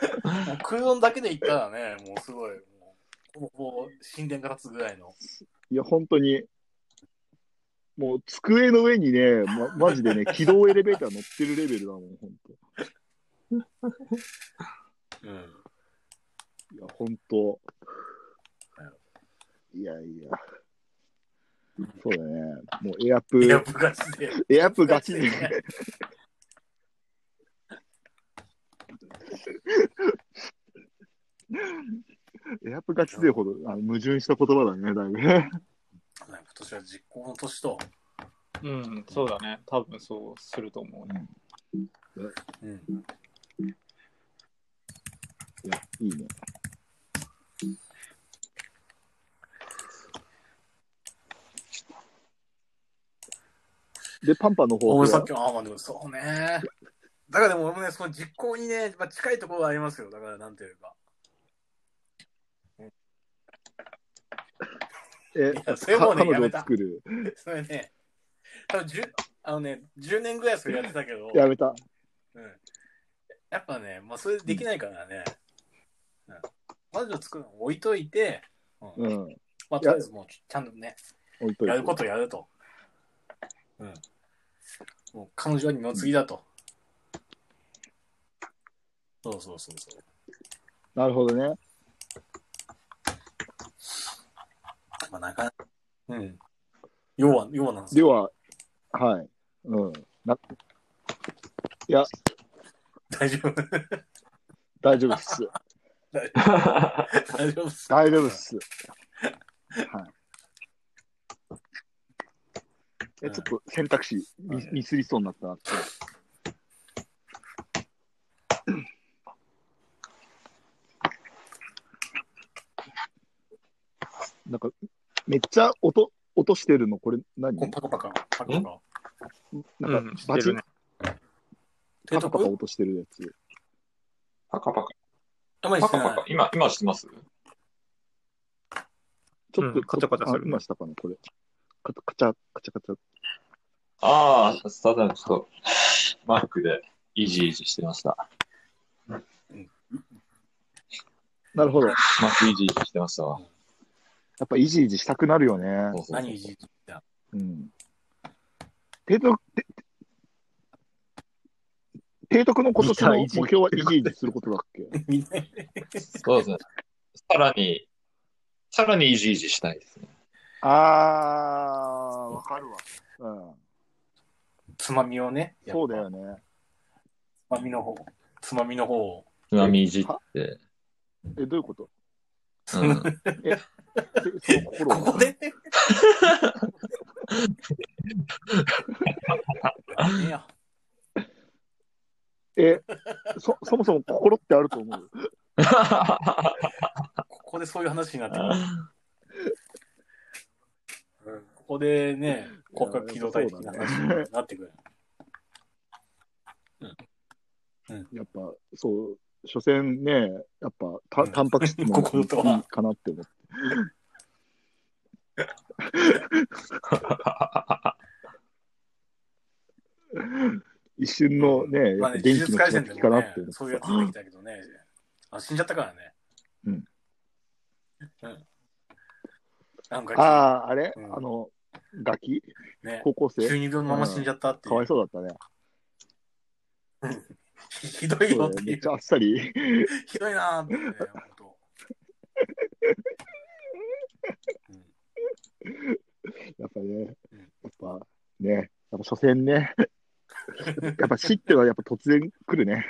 (laughs) 空論だけで言ったらね、もうすごい、もう、ほぼほぼ神殿が立つぐらいの。いや、本当に、もう机の上にね、ま、マジでね、(laughs) 軌道エレベーター乗ってるレベルだもん、本うん。当。いや、本当。いやいや。そうだね。もうエアプ、エアプガチで。エアプガチに。(laughs) (laughs) エアプガチ勢ほどあの矛盾した言葉だね、だいぶね。(laughs) 今年は実行の年と。うん、そうだね。多分そうすると思うね。うん。いや、いいね。で、パンパンの方は？俺さっき、ああ、まあでもそうね。だからでも俺もね、その実行にね、まあ、近いところはありますよ。だからなんていうか。え、やそれもうね彼女やめたを作る。(laughs) それね、多分10、あのね、10年ぐらいそれやってたけど、やめた。うん、やっぱね、まあそれできないからね。うん。まず作るの置いといて、うん。うん。まあとりあえずもうちゃんとね、置いといてやることやると。うん。もう彼女は二の次だと。そうそうそうそう。なるほどね。まあなかなか、うん。要は、要はなんですよ。では、はい。うん。な、いや、大丈夫。大丈夫っす。大丈夫っす。大丈夫っす。はい。え、ちょっと選択肢ミミスりそうになったなって。なんか、めっちゃ音、音してるの、これ何？パカパカ、パカパカ。なんうんか、バチン、してるね低パカパカ徳音してるやつ。パカパカ。パカパカ。。今、今してます？ちょっと、うんカチャカチャするあ今したかな、これ。カチャカチャ、カチャカチャ。ああ、ただちょっと、マックでイジイジしてました。なるほど。やマックイジイジしてましたわ。っぱイジイジしたくなるよね。そうそう何いじった？うん。提督、て提督の今年の目標はイジイジすることだっけ？(laughs) そうですね。さらに、さらにイジイジしたいですね。あー、わかるわ。うん。つまみをね。そうだよね。ね。つまみの方。つまみの方を。つまみいじって。え、どういうこと？うん。えここで？(laughs) え、そ、そもそも心ってあると思う？(laughs) ここでそういう話になってくる。うんここでね、骨格機動隊的な話になってくる。やっぱ、そう、所詮ね、やっぱ、た、タンパク質もいいかなって思って。(laughs) 一瞬のね、まあね、電気の回戦でもねかなって思っ、て。そういうやつ出てきたけどね、あ死んじゃったからね。うん。うん。なんか、ああ、あれ、うんあの、ガキ？ね、高校中生二病のまま死んじゃったって。かわいそうだったね。ひどいよっていう。ゃあっさり。(laughs) ひどいなーってね、本当。やっぱね、やっぱね、やっぱ所詮ね、(laughs) やっぱ死ってのはやっぱ突然来るね。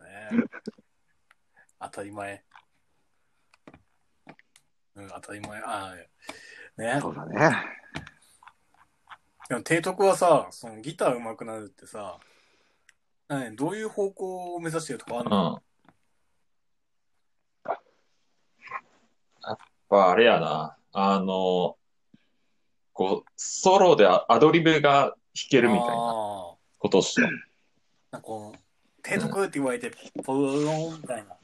ね当たり前。うん、当たり前。ああ、ね。そうだね。でも、提督はさ、そのギター上手くなるってさ、何どういう方向を目指してるとかあるうん。の、やっぱあれやな。あの、こう、ソロでアドリブが弾けるみたいなあことをしよなんかこう、提督って言われて、ポローンみたいな。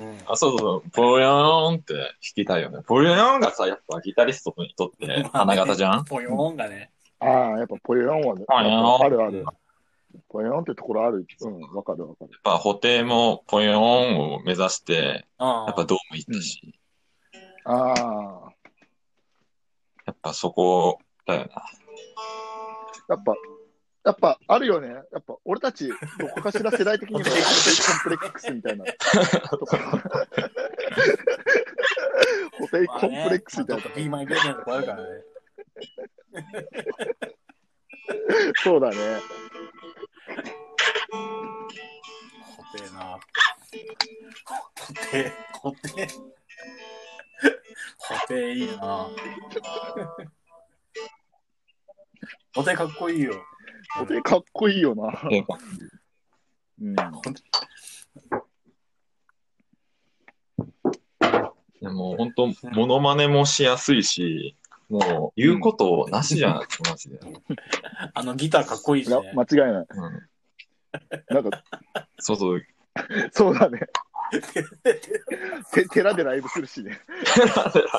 うん。あ、そうそうそう。ポヨーンって弾きたいよね。ポヨーンがさ、やっぱギタリストにとって花形じゃん？(laughs) ポヨーンがね。ああ、やっぱポヨンはね、あるある。ポヨンってところある。うん、わかるわかる。やっぱ補定もポヨーンを目指して。やっぱドーム行ったし、ああ、やっぱそこだよな。やっぱ、やっぱあるよね。やっぱ俺たち、どこかしら世代的にもコンプレックスみたいな。とか補定コンプレックスみたいなまあね。ピーマングレーあるからね。そうだね。固定な。固定、固定。固定。いいな。固定。かっこいいよ。補定。かっこいいよな。うん。でも本当、モノマネもしやすいし、もう言うことなしじゃん、マジで。あのギターかっこいいしいやね。間違いない。うん、なんか、そうそう。そうだね。て寺でライブするしね。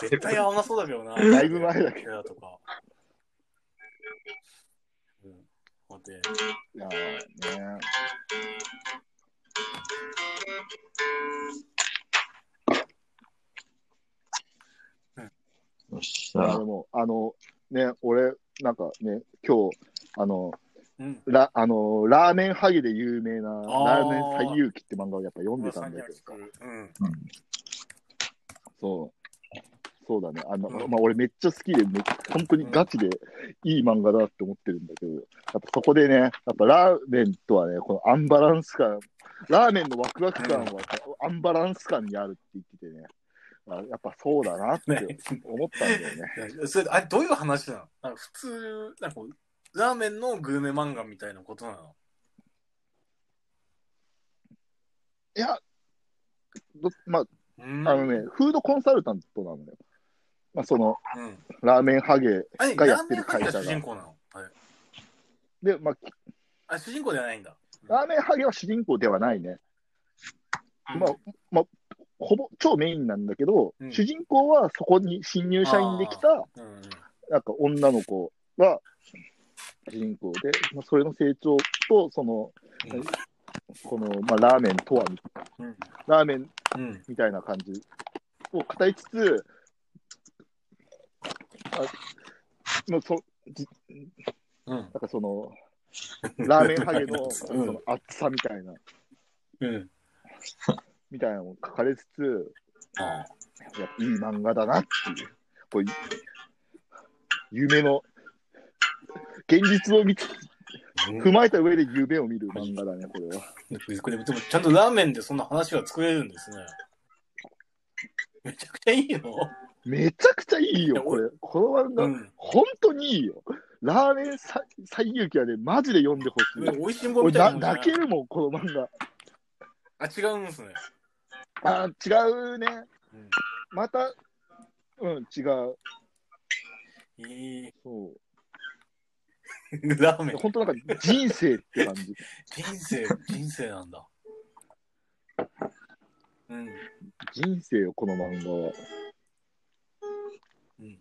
絶対合わなそうだけどな。だいぶ前だけど。とか。うん。固定。いやーね。よっしゃで。も、あの、ね、俺、なんかね、今日、あの、うん。ラあのラーメンハゲで有名な、ーラーメン最遊記って漫画をやっぱ読んでたんだけどさ、うん。そう。そうだね。あの、うんまあ、俺めっちゃ好きで、め本当にガチでいい漫画だって思ってるんだけど、やっぱそこでね、やっぱラーメンとはね、このアンバランス感、ラーメンのワクワク感はアンバランス感にあるって言っててね、あやっぱそうだなってね思ったんだよね。(laughs) それあれどういう話なの？なんか普通、なんかラーメンのグルメ漫画みたいなことなの？いや、どまあ、うんあのね、フードコンサルタントなのよ。まあ、その、うん。ラーメンハゲがやってる会社が主人。公なの？あれ、で、まあ、あ主人公ではないんだ。ラーメンハゲは主人公ではないね。うんまあ、まあ、ほぼ超メインなんだけど、うん主人公はそこに新入社員できた、うんうん。なんか女の子が主人公で、まあ、それの成長と、その、うんこの、まあ、ラーメンとはラーメンうん。みたいな感じを語りつつ、あもうそじうん。なんかその、ラーメンハゲのうんその厚さみたいな、うん。みたいなのも書かれつつ、あやっぱいい漫画だなっていう、こう夢の、現実を見つ踏まえた上で夢を見る漫画だね、これは。これでもちゃんとラーメンでそんな話が作れるんですね。めちゃくちゃいいよ。めちゃくちゃいいよ、これ。この漫画、うん。本当にいいよ。ラーメンさ最遊記はね、マジで読んでほしい。美味しんぼみたいなもんじゃない。泣けるもん、この漫画。あ、違うんですね。あ違うね。うんまた、うん、違う。いい。そラーメンう。。本当なんか人生って感じ。人生、人生なんだ。うん。人生よ、この漫画は。うん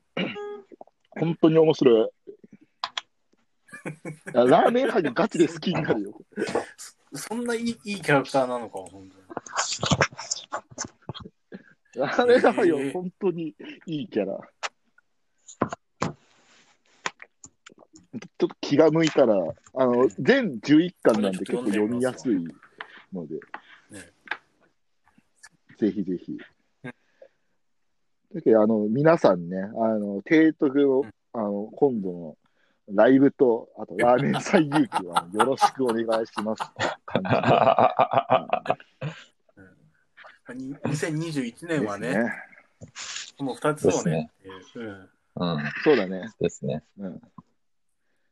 本当に面白い。ラーメンハゲガチで好きになるよ。そんないいいいキャラクターなのか、本ラーメンハゲはへえ本当にいいキャラ。ちょっと気が向いたら、あの、全11巻なんで結構読みやすいので、ね。ぜひぜひ。だけど、あの、皆さんね、あの、提督の、あの、今度のライブと、あと、ラーメン最勇気は、よろしくお願いします (laughs) 2021年はね、ね。もう2つをね、うんうん。そうだね。ですね。うん。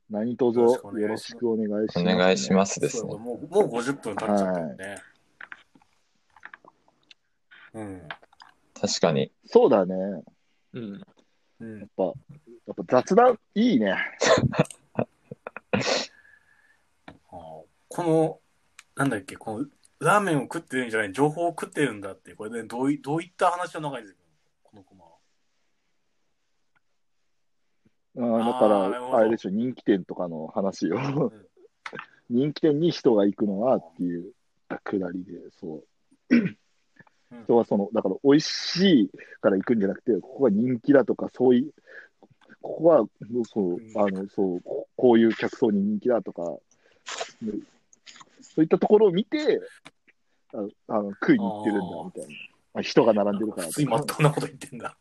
何卒よろしくお願いします、お願いしますですねそう。もうもう50分経っちゃったよね。うん。確かに。そうだね。うん。うんやっぱ、やっぱ雑談いいね。(laughs) この、なんだっけ、この、ラーメンを食ってるんじゃない、情報を食ってるんだって、これね、どういどういった話の中に出てくるの？このコマは。あーだから、あれでしょ、人気店とかの話を。人気店に人が行くのはっていうくだりで、そう。人はその、だから美味しいから行くんじゃなくて、ここが人気だとか、そういう、ここは、そう、あの、そう、ここういう客層に人気だとか、そういったところを見て、ああの食いに行ってるんだ、みたいな。まあ、人が並んでるから普通にまっとうなこと言ってんだ。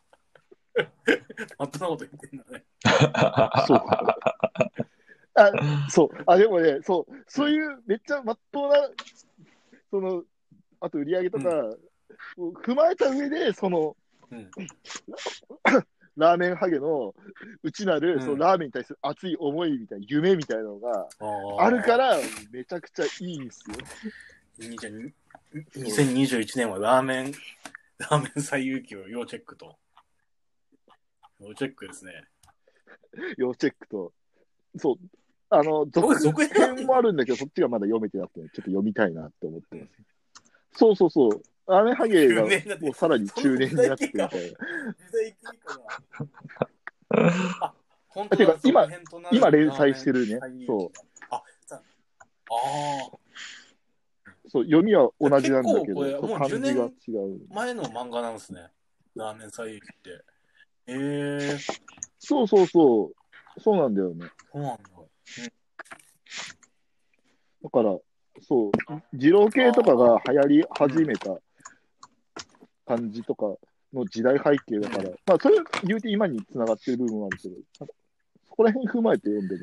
(laughs) まっとうなこと言ってんだね。そう。あ、そう。あ、でもね、そう、そういうめっちゃまっとうな、その、あと売り上げとか、を踏まえた上で、その、うん。(laughs) ラーメンハゲの内なる、うんそのラーメンに対する熱い思いみたいな、夢みたいなのがあるか。ら、めちゃくちゃいいんですよ。いいじゃん2021年はラーメン、ラーメン最有機を要チェックと。要チェックですね。要チェックと。そう。あの、続編もあるんだけど、そっちがまだ読めてなくて、ちょっと読みたいなって思ってます。そうそうそう。ラーメンハゲが中年になってもうさらに中年になってみたいな。あ、本当だてか今今連載してるねそう。あ、さあそう、読みは同じなんだけど、もう漢字が違う。あ、前の漫画なんですね。ラーメン最有機って。えー、そうそうそう。そうなんだよね。そうなんだ。だから、そう、二郎系とかが流行り始めた感じとかの時代背景だから、まあ、それ言うて今に繋がってる部分はあるけど、そこら辺踏まえて読んでも。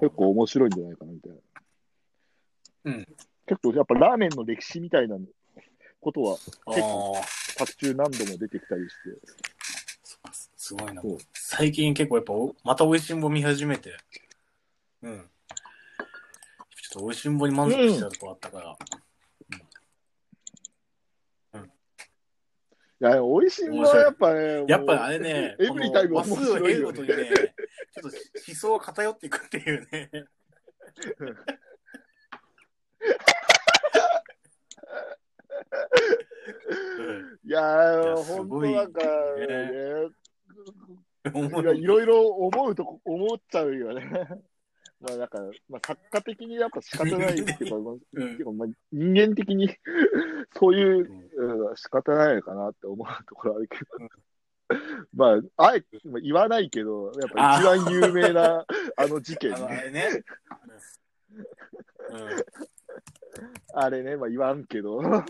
結構面白いんじゃないかなみたいな。うん。結構やっぱラーメンの歴史みたいなことはあ結構あ、作中何度も出てきたりして、すごいな。最近結構やっぱお、また美味しんぼ見始めて、うん。ちょっと美味しんぼに満足したとこあったから、いや、美味しいものはやっぱね、やっぱあれね、エブリタイム面白いるごとに。ね、ちょっと思想が偏っていくっていうね。(laughs) うんいや本当なんかねね、いろいろ思うとこ、思っちゃうよね。まあなんか、まあ、作家的にやっぱ仕方ないっていうか、(laughs) まあまあ人間的に (laughs) そういう、うん、仕方ないのかなって思うところあるけど。まあ、あえてまあ言わないけど、やっぱ一番有名なあの事件あの、あね。れね。うん。あれね、まあ言わんけど、うん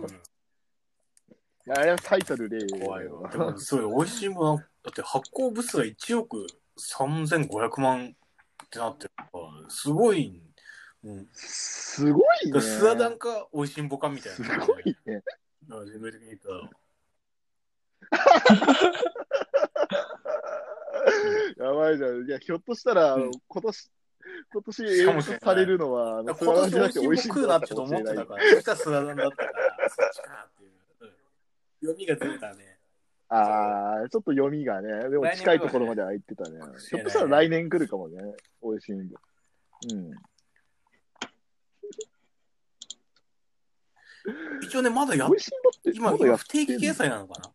あれは最たる例。怖いわ。でも、それ、美味しいもの、だって発行部数が1億3500万ってなってるから、すごい、うん。すごいね。スラダンか、美味しんぼかみたいすな。ごいね。たら。(laughs) やばいじゃん。いや、ひょっとしたら、うん今年、今年演出されるのは、今年美味しいもん食うなってちょっと思ってたから、そしたらスラダンだったから、そっちかっていう。うん読みがずれたね。ああ、ちょっと読みがね、でも近いところまでは行ってたね。ひょっとしたら来年来るかもね、美味しいんで。うん。一応ね、まだやっって、今、今不定期掲載なのかな？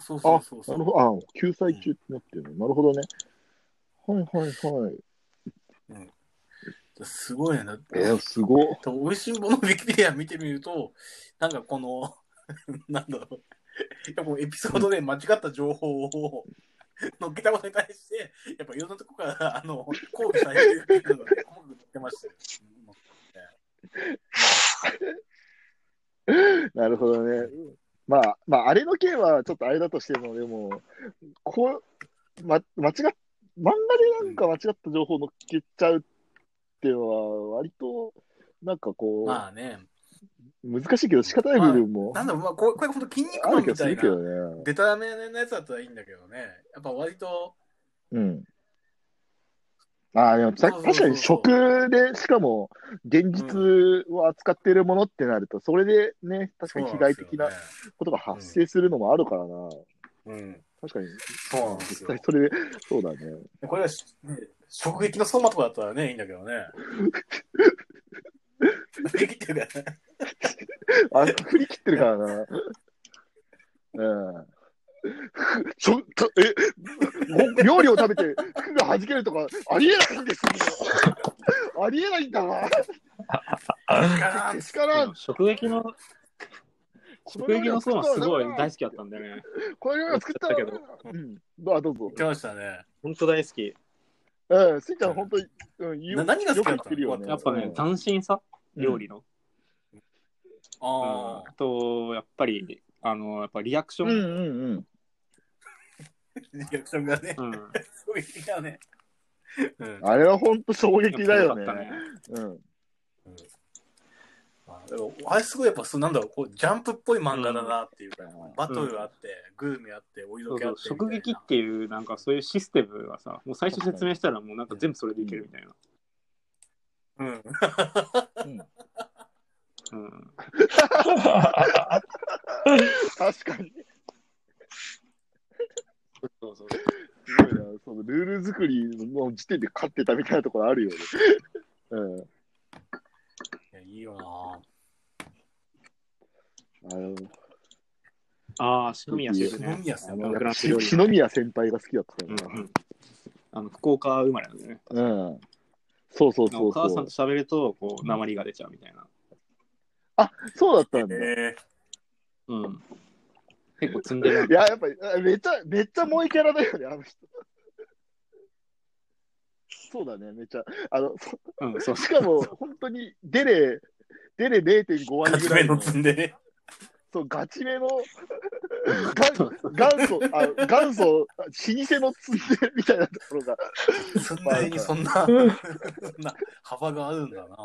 そうそあうそう、そう。なるほど。あ、救済中ってなってるの。なるほどね。はいはいはい。すごいね。だってえー、すごっ。おいしんぼのウィキペディア見てみると、なんかこの、(laughs) なんだろう。やっぱエピソードで間違った情報を乗っけたことに対して、やっぱいろんなとこから、あの、抗議されてるっていうのが、細く載ってましたよ。なるほどね。まあ、まあ、あれの件はちょっとあれだとしても、でも、こう、ま、間違っ、漫画でなんか間違った情報を乗っけちゃうっていうのは、割と、なんかこう、まあね。難しいけど仕方ない部分もなんだろう、まあ、これ、これ本当筋肉あマンみたいなね。デタラメなやつだったらいいんだけどね。やっぱ割と、うん。ああ、でも確かに食で、しかも現実を扱っているものってなると、それでね、確かに被害的なことが発生するのもあるからな。うん。確かに、そうなんですよ実際。それで、そうだね。これはし、ね、直撃の相馬とかだったらね、いいんだけどね。振り切ってるからね。あ、振り切ってるからな。うん。ふちょ、たえ、ご (laughs) 料理を食べて服が弾けるとか、ありえないんですよ。ありえないんだわ。力、食撃の、食撃の相馬すごい大好きだったんだよね。これを作った作ったけどうん。あ、どうぞ言っ。てましたね。本当大好き。うん、スイちゃん、本当に、うん、何が好きだったのよく言ってるよね。やっぱね、斬新さ料理の。ああと、やっぱり、あの、やっぱリアクショうん。うんン。うんうん。あ、(laughs) リアクションがね、うん。衝撃だね。うん。あれは本当衝撃だよねやっぱ。良かったうん。あでもあれすごいやっぱそうなんだろうこうジャンプっぽい漫画だなっていうか、バトルあって、グルメあってお色気あってそうそう食撃っていう、なんかそういうシステムがさ、もう最初説明したら、もうなんか全部それでいけるみたいな。うんうん。確かに。そうそう。すごいな。そのルール作りの時点で勝ってたみたいなところあるよね。うん。いやいいよなあの、ああ、篠宮ね。篠宮さんあのフランスし料理篠宮先輩が好きだったうんかうん。あの、福岡生まれなんだよね。うん。そうそうそうそうお母さんと。喋ると、こう、鉛が出ちゃうみたいな。そうだったんだ。いえうん。結構積んでる。や、やっぱり、あめっちゃ、めっちゃ萌えキャラだよね、あの人。そうだね、めっちゃ。あの、そうん、そうしかも、本当に、デレ、デレ0.5ー、割ぐらいのガチめの、積んでねそう、ガチめの、が元祖、あ元祖、老舗のツンデみたいなところが、(laughs) 積んでにそんな (laughs) そんな幅があるんだな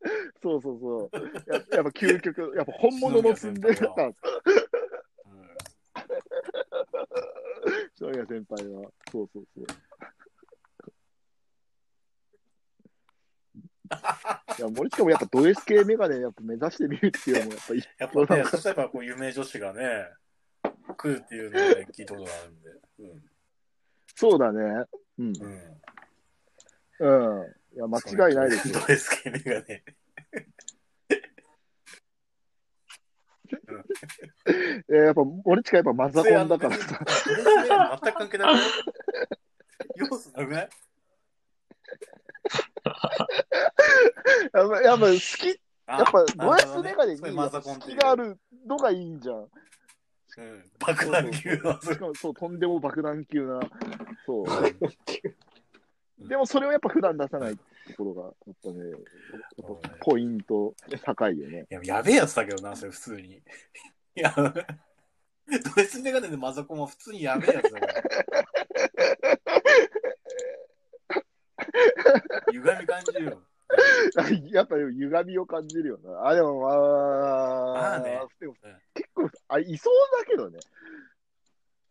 (laughs) そうそうそう。や (laughs) やっぱ究極、やっぱ本物のツンデだったんですうん篠宮先輩は。そうそうそう。(laughs) いや、森近もやっぱド S 系メガネやっぱ目指してみるっていうのもやっぱいい。やっぱね、そしたらこう有名女子がね、来るっていうのをね、聞いたことがあるんで。うん。そうだね。うん。うん。うん。いや、間違いないですよ。ドレス系メガネ。(laughs) えやっぱ、森近やっぱマザコンだからさ。ドレスメガネ全く関係ない要素なくない？(laughs) やっぱ、やっぱ好き、やっぱド S メガネそういうに好きがあるのがいいんじゃん。うん。爆弾級の。しかもそう、とんでも爆弾級な。そう。(laughs) でもそれをやっぱ普段出さないところが、やっぱね、やっぱポイント高いよね。いや、やべえやつだけどな、それ普通に。(laughs) いや、ドレスメガネでマザコンは普通にやべえやつだから。(laughs) 歪み感じるよ。やっぱ歪みを感じるよな。あ、でもまあ、まあねでもうん結構あ、いそうだけどね。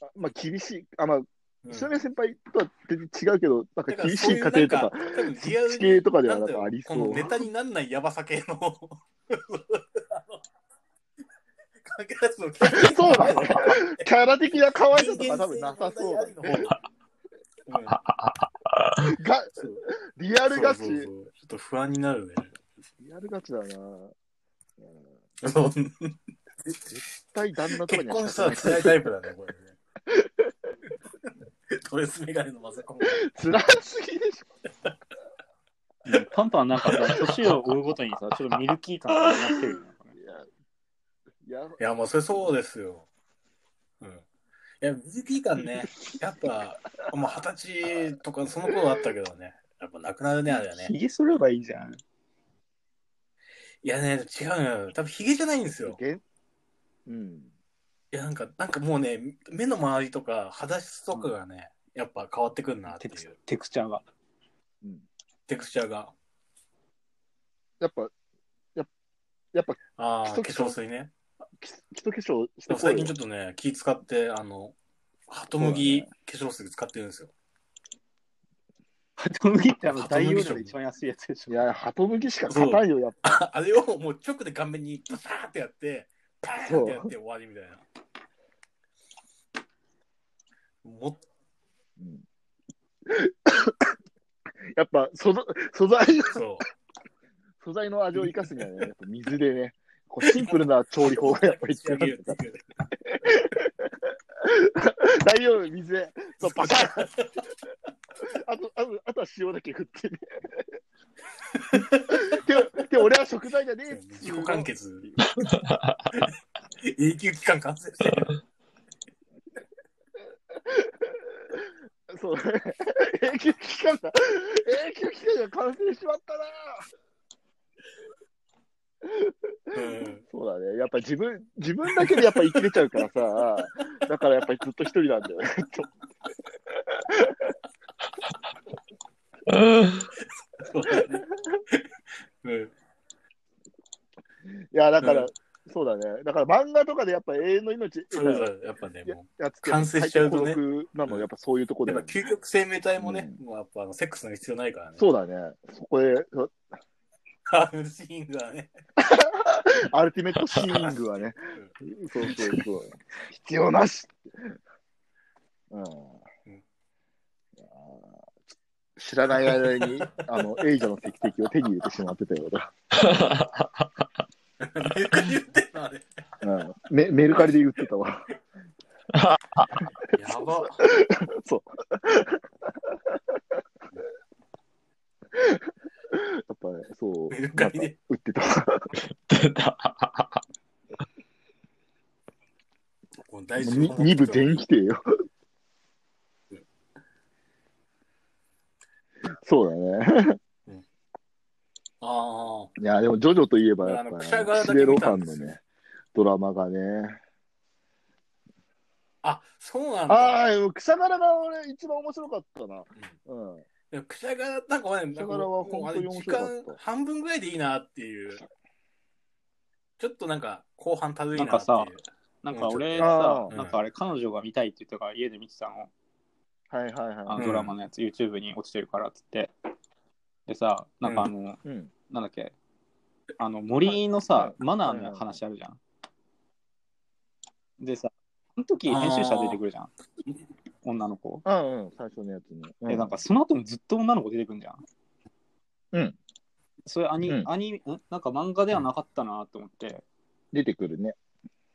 あまあ厳しい、あ、まあ、うん篠宮先輩とは全然違うけど、なんか厳しい家庭とか、地に形とかではなんんかありそう。このネタになんないヤバさ系の。(laughs) (laughs) そうだね。キャラ的な可愛さとか多分なさそうリアルガチ、ちょっと不安になるね。リアルガチだな。絶対旦那とか結には婚したら辛いタイプだね、これね。ドレスメガネのマザコン。辛すぎでしょ。パンパンなんかさ、年を追うごとにさ、ちょっとミルキー感がなってるよね。いや、いや、もうそれそうですよ。うん。いや、ミルキー感ね、やっぱ、もう二十歳とかその頃あったけどね、やっぱなくなるね、あれはね。ひげ剃ればいいじゃん。いやね、違うのよ。多分ヒゲじゃないんですよ。うん。いや、なんか、なんかもうね、目の周りとか肌質とかがね、やっぱ変わってくるなってテクスいう、テクスチャーが。うん。テクスチャーが。やっぱ、やっやっぱああ、化基礎粧水ね。基基礎化粧最近ちょっとね、気使って、あの、ハトムギ化粧水使ってるんですよ。ハトムギってあの、ハトムギ大容量で一番安いやつでしょ。いや、鳩麦しか勝たんよ、やっぱ。(laughs) あれをもう直で顔面にパシャーってやって、パーンってやって終わりみたいな。もうんやっぱ素材、素材、そう。素材の味を生かすにはね、やっぱ水でね、こうシンプルな調理法がやっぱ一番仕上げる。大丈夫、水で、そう、パカッあと、あと、あとは塩だけ振ってね。で、で俺は食材じゃねえっつ自己完結。永久期間完成してる。そう、永久期間が、永久期間が完成しまったなうん。そうだね。やっぱ自分、自分だけでやっぱ生きれちゃうからさ、だからやっぱりずっと一人なんだよね。そうだね。うん。いや、だから、うんそうだね。だから漫画とかでやっぱ永遠の命そうそう、やっぱね、もやつって完成しちゃうとねなの、やっぱそういうとこう、ろで、やっぱ究極生命体もね、もうやっぱあのセックスの必要ないからね。そうだね。そこで、そハーフシーンがね。(laughs) アルティメットシーングはね、そうそうそう。必要なし。うん。知らない間に、あの、エイジャの石石を手に入れてしまってたようだ。(laughs) メルカリ言ってんのあれ。うん。メメルカリで言ってたわ。(laughs) やば。(laughs) そう。やっぱね、そう。メルカリでなんか売ってた。出た。もう大事に二部全否定よ。そうだね。あいや、でも、ジョジョといえば、やっぱ、くしゃがだけシベロ見たんですよファンのね、ドラマがね。あ。あ、そうなんだ。ああ、でも草柄が俺、一番面白かったな。うん。でもくしゃが、なんかね、くしゃがらは本当に面白かったもうあれ時間半分ぐらいでいいなっていう。ちょっとなんか、後半たるいなっていう。なんかさなんか俺さなんかあれ彼女が見たいって言ったから家で見てたの。はいはいあはい。のドラマのやつ、YouTube に落ちてるからっつって。でさ、なんかあの、うん。なんだっけ、あの森のはさ、いマナーの話あるじゃん。でさ、その時編集者出てくるじゃん。女の子。あうん、最初のやつに。うで、なんかその後もずっと女の子出てくるじゃん。うん。それアニ、うんアニ、ん？なんか漫画ではなかったなと思って。出てくるね。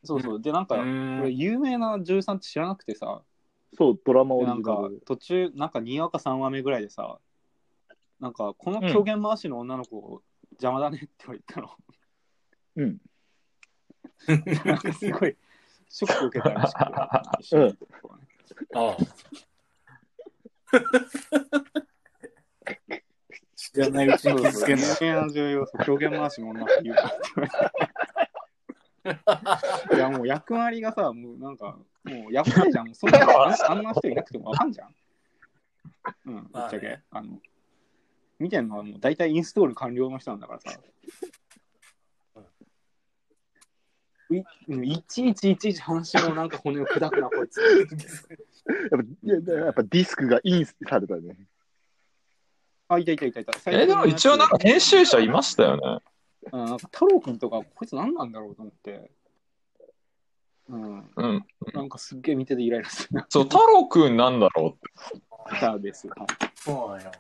そうそう。で、なんか、俺有名な女優さんって知らなくてさ、そう、ドラマオリでなんか。途中、なんか2話か3話目ぐらいでさ、なんかこの狂言回しの女の子邪魔だねって言われたの。うん。(laughs) なんかすごいショック受けたらしくてああ。知らないうちに気づけんな。有名な女優を狂言回しの女って言うなって言われて。(laughs) いやもう役割がさ、もうなんか、もうやばいじゃん。もうそんなあんな人いなくてもわかんじゃん。うん、ぶっちゃけ。まあねあの見てんのはもう大体インストール完了の人なんだからさ。いうんいちいちいちいち話のなんか骨を砕くな、こいつ。やっぱいややっぱディスクがインされたね。あ、いたいたいたいた。え、でも一応なんか編集者いましたよね。うん、なんか太郎くんとか、こいつ何なんだろうと思って。うん。うん。なんかすっげえ見ててイライラするな。そう、太郎くんなんだろた (laughs) です。はいそうなんよ。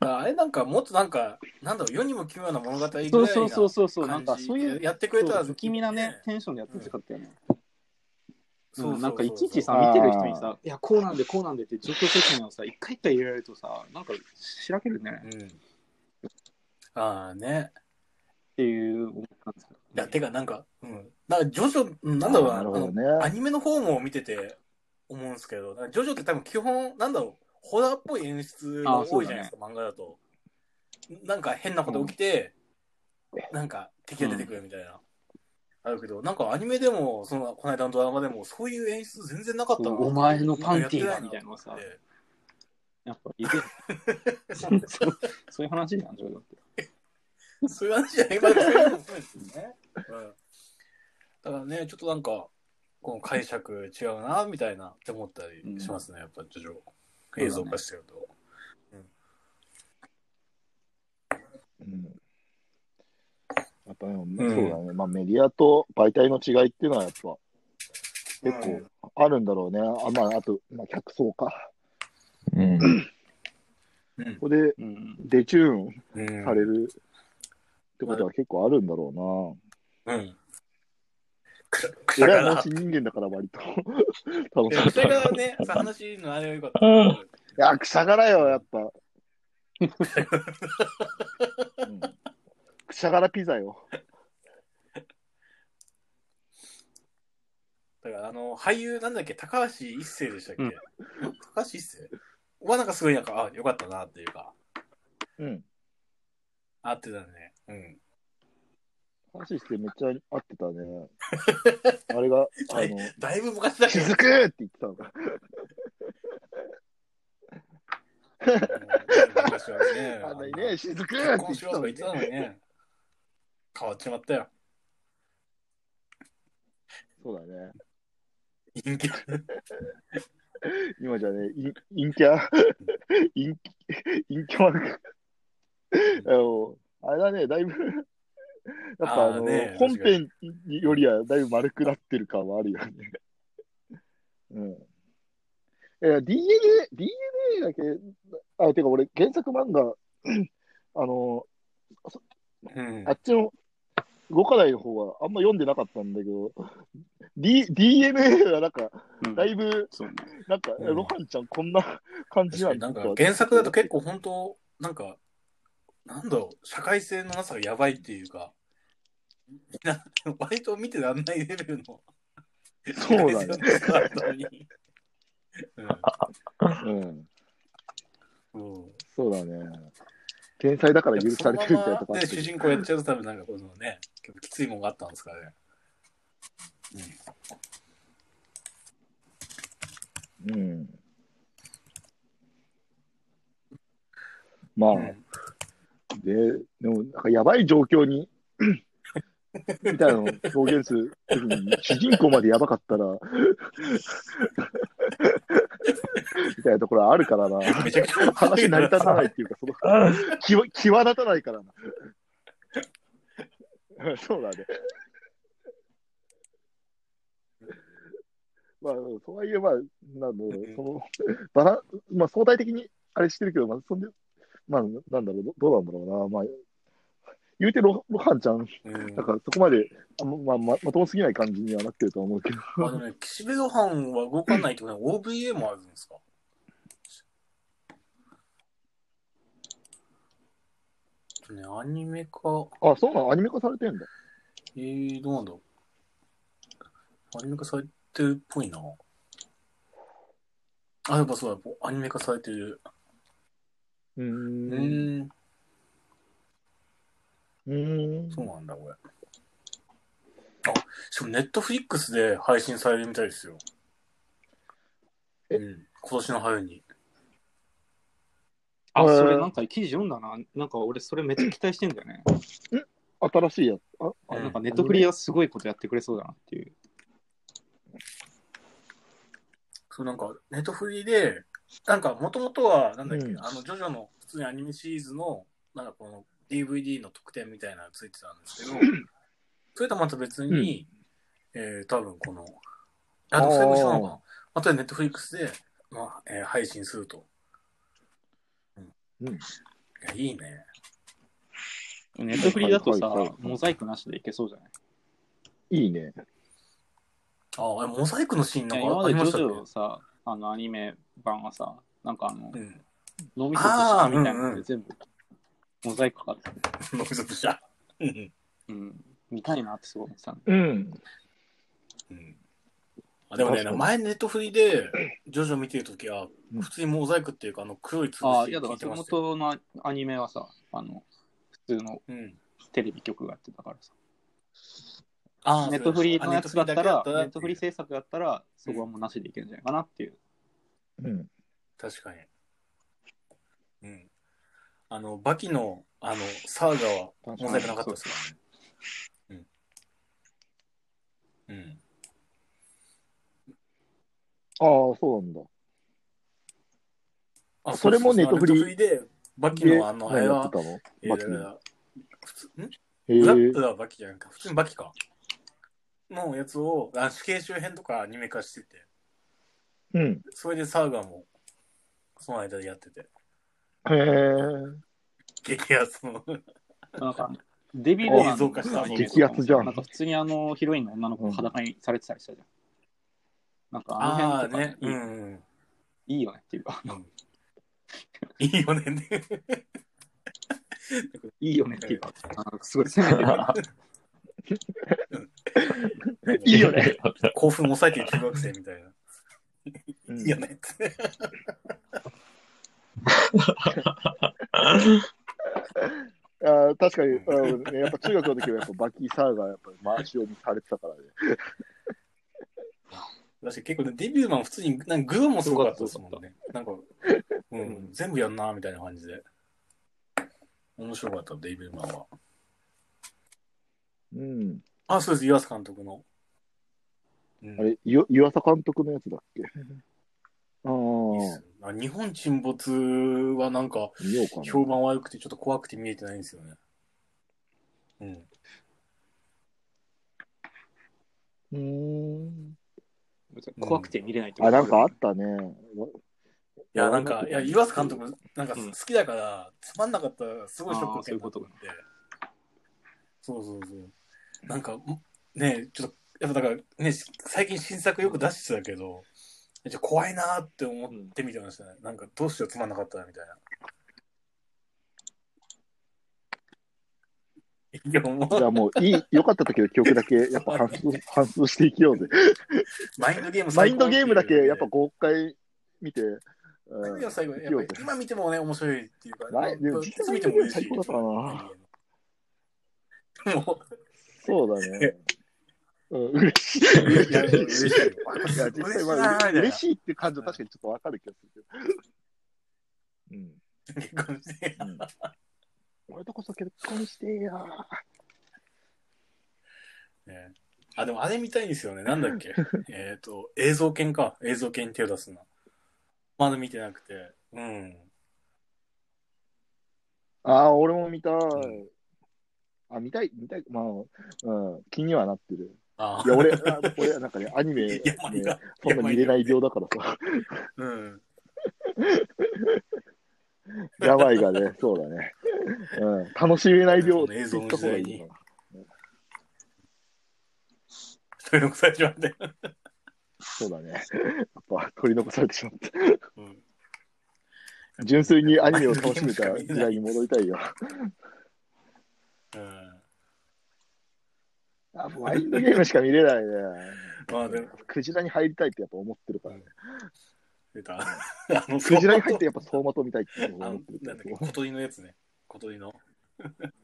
あれなんかもっとなんか、なんだろう、世にも奇妙な物語ぐらいなそうそうそうそうそう、なん感じかそういう、やってくれたら不気味なね、テンションでやってほしかったよね。そうそうそううんなんかいちいちさ、見てる人にさ、いや、こうなんでこうなんでって状況説明をさ、一回一回入れられるとさ、なんかしらけるねうん。ああね。っていう思ったんですけど。いや、てかなんか、うん。なんか、ジョジョ、うんなんだろうな、なるほどあのアね。ニメの方も見てて思うんですけど、ジョジョって多分基本、なんだろう、ホラーっぽい演出が多いじゃないですか、漫画だと。なんか変なこと起きて、なんか敵が出てくるみたいな。あるけど、なんかアニメでも、その、この間のドラマでも、そういう演出全然なかったなお前のパンティーがやってみたいなのさやっぱいるそういう話なんじゃだって。そういう話じゃない、まあそういうのもそうですよね。うん。だからね、ちょっとなんか、この解釈違うな、みたいなって思ったりしますね、やっぱ、徐々映像化してると。うんやっぱね、そうだね。まあメディアと媒体の違いっていうのはやっぱ結構あるんだろうね。あまあ、あと、まあ、客層か。うん。うん。ここでうん。デチューンうん。されるってことは結構あるんだろうん。くうな。しゃがら偉い話人間だから割と (laughs) 楽しかった。がね、さ話のあれはよかった。うんいや、くしゃがらよ、やっぱ。うん、くしゃがらピザよ。だから、あの、俳優なんだっけ、高橋一生でしたっけ、うん高橋一生？はなんかすごいなんか、あ、よかったなっていうか、うん。合ってたね。うん。話してめっちゃ合ってたね。(laughs) あれが、あだいの、だいぶ昔だけど。しずくって言ってたのか。昔はね。あんなにね、しずくってって婚したよのにとか言ってたのにね。変わっちまったよ。そうだね。陰キ今じゃね、イン陰キャ、陰キ陰キャあの、あれだね、だいぶ、やっぱあの、ね本編よりはだいぶ丸くなってる感はあるよね。(laughs) うん。いや、DNA、DNA だけ、あ、てか俺、原作漫画、(clears throat) あの、うんあっちの動かないの方はあんま読んでなかったんだけど、(laughs) D、DNA はなんか、うんだいぶ、そうね。なんか、うんロハンちゃんこんな感じ確なんだなんか原作だと結構本当、なんか、なんだろう、社会性のなさがやばいっていうか、みんな、割と見てらんないレベルの。そうだね。ね。うん。うん。うんそうだね。天才だから許されてるみたいなとこあで、主人公やっちゃうと多分なんかこのね、結構きついもんがあったんですかね。うん。まあ、うんで、でも、なんかやばい状況に、(laughs) みたいなのを表現するときに、主人公までやばかったら、みたいなところはあるからな。話成り立たないっていうか、その、際際立たないからな。そうだね。まあ、とはいえ、まあ、なんだろう、その、バラ、まあ、相対的にあれしてるけど、まあ、そんで、まあ、なんだろう、どどうなんだろうな。まあ、言うてロ、ロハンちゃん、うんなんかそこまで、あままあ、ままともすぎない感じにはなってるとは思うけど。あのね、岸辺露伴は動かないってことは OVA もあるんですか？ね、アニメ化、あ、そうなの？アニメ化されてんだ。えー、どうなんだろう。アニメ化されてるっぽいな。あ、やっぱそうだ、アニメ化されてる。うんうーん。そうなんだ、これ。あ、しかもネットフリックスで配信されるみたいですよ。え？うん、今年の春に。あ、えーそれなんか記事読んだな。なんか俺それめっちゃ期待してんだよね。新しいやつ？あ、あうんなんかネットフリはすごいことやってくれそうだなっていう。そう、なんか、ネットフリで、なんか、もともとは、なんだっけ、うんあの、ジョジョの普通にアニメシリーズの、なんかこの DVD の特典みたいなのがついてたんですけど、それとまた別に、えー、多分この、あ、でもそれも一緒なのかな？またネットフリックスで、まあ、えー配信すると。うん。うんいや、いいね。ネットフリだとさはいはいはい、モザイクなしでいけそうじゃない？いいね。あ、あれモザイクのシーンなんかいや今までジましたっョさ、あのアニメ版はさ、なんかあのけ、うん。脳みそとしたみたいなあーうんうんので全部モザイクかかってる。(laughs) ノイズとした。うん。うん。見たいなってすごい思ってたんうん。うんあでもね確か、に前ネットフリで、ジョジョ見てるときはうん、普通にモザイクっていうか、あの黒いつぶああ、しいやだから、聞いてまもしたよ。とのアニメはさ、あの、普通のうん。テレビ局がやってたからさ。あーネットフリーのやつだったら、ネットフリー制制作だったら、そこはもうなしでいけるんじゃないかなっていう。うん。確かに。うん。あの、バキの、あの、サーガは問題なかったですか？らね。うん。うん。ああ、そうなんだ。あそれもネットフリネットフリで、バキのあの、あれは何やって、たの？えバキ普通、ん？ラッ。はバキじゃなくて、普通にバキか。のやつを、あ死刑囚編とかアニメ化してて、うん。それでサーガも、その間でやってて、へえ。激アツの。なんか、デビルマン映像化したアニメとか激アツじゃんなんか普通にあの、ヒロインの女の子が裸にされてたりしたじゃん。なんかあのああ辺とか、ね、ういいん。いいよねっていうか、いいよね。(laughs) いいよねっていうか、あのすごい攻めてる。(laughs) いいよね。(laughs) 興奮抑えてる中学生みたいな。うんいいよね。(laughs) あー確かに、うんね、やっぱ中学の時はやっぱバキサーがやっぱ回し読みされてたからね。私結構ね、デビューマン普通に、なんかグーもすごかったですもんね。なんか、うん、全部やんな、みたいな感じで。面白かった、デビューマンは。うん。あ、そうです、岩瀬監督の。うん、あれ、ゆ湯浅監督のやつだっけ？あ (laughs) いいっあ日本沈没はなんか、見ようかな。評判悪くてちょっと怖くて見えてないんですよね。うん。うーん。怖くて見れないってあ、なんかああったね。いや、なんか、いや、岩瀬監督、なんかうん好きだから、つまんなかったら、すごいショック受けあーそういうことなと思って。そうそうそう。なんか、んねちょっと、やっぱだから、ね、最近新作よく出してたけど、じゃ怖いなーって思って見てましたね。なんか、どうしようつまんなかったな、みたいな。いや、もう、じゃあもう、いい、良かった時の記憶だけ、(laughs) やっぱ反数、反数していきようぜ。マインドゲームマインドゲームだけ、やっぱマ5回見て、インドゲームうん、最後、やっぱり今見てもね、面白いっていうか、マイでもいつ見ても嬉しい。最高だったな (laughs) もそうだね。(laughs) うん、嬉しい。う、いや、嬉しい。いや、実際、まあ、嬉い。しいっていう感情確かにちょっとわかる気がするけど。うん。結婚して。うん、(laughs) 俺とこそ結婚してや。ねあ、でもあれ見たいんですよね。なんだっけ？(laughs) えっと、映像犬か。映像犬に手を出すな。まだ見てなくて。うん。ああ、俺も見たい。んあ、見たい、見たい。まあ、うん、気にはなってる。あいや、俺、あ俺なんかね、アニメ、ね、そんな見れない病だからさ。うん。病がね、(laughs) そうだね。うん、楽しめない病って言った方がいいな。取り残されちまって。そうだね。やっぱ取り残されてしまって。うん。純粋にアニメを楽しめた時代に戻りたいよ。うん。あ、マインドゲームしか見れないね。(laughs) まあでも、クジラに入りたいってやっぱ思ってるからね。出た。(laughs) あの、クジラに入ってやっぱ走馬灯見たいって思ってるなんだっけ、小鳥のやつね。小鳥の。(laughs)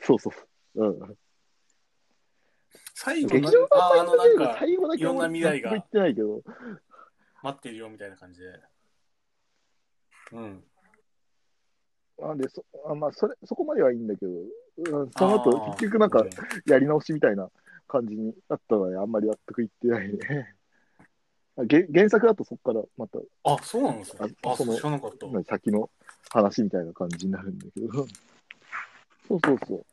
そうそう。うん。最後劇場版ああの、なんか、最後だけいろんな未来が納得いってないけど。待ってるよみたいな感じで。うん。なんで、そ、あまあ、それ、そこまではいいんだけど、うん、その後、結局なんかう、やり直しみたいな感じになったのは、あんまり納得いってないね。あ原原作だとそこからまた、あ、そうなんですか。あ、あその知らなかった。先の話みたいな感じになるんだけど。そうそうそう。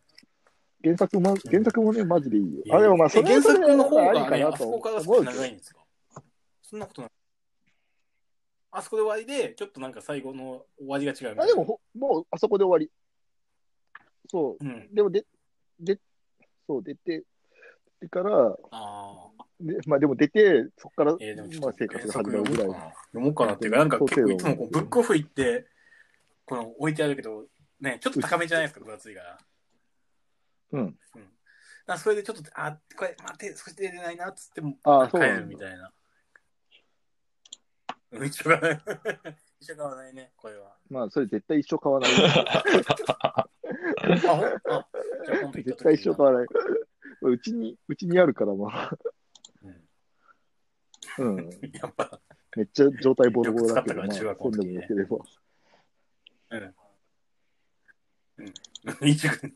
原作も、原作もね、マジでいいよ。あ、でもまあ、それえ原作の方ありがね、かなと思うそんなことない。あそこで終わりで、ちょっとなんか最後の終わりが違うみたあ、いな。でも、ほもう、あそこで終わり。そう。うん。でも、で、で、そう、出て、でから、ああ。でまあでも出て、そこから、えー、でもちょまあっと生活が始まるぐらい読もうかな。読もうかなっていうか、なんか結構いつもこうブックオフ行って、この置いてあるけど、ね、ちょっと高めじゃないですか、分厚いから。うん。うん。だからそれでちょっと、あ、これ、待って、少し出れないなっつっても、あー帰そうなんだるみたいな。う (laughs) ん一緒がない。一緒がないね、これは。まあ、それ絶対一生買わない。(laughs) あ、ほんあじゃあ今度行った時に絶対一緒買わない。うちに、うちにあるから、まあ。うん。やっぱ、めっちゃ状態ボロボロだけど、まあ、よく使ったから中学校の時ねもよければ。一軍。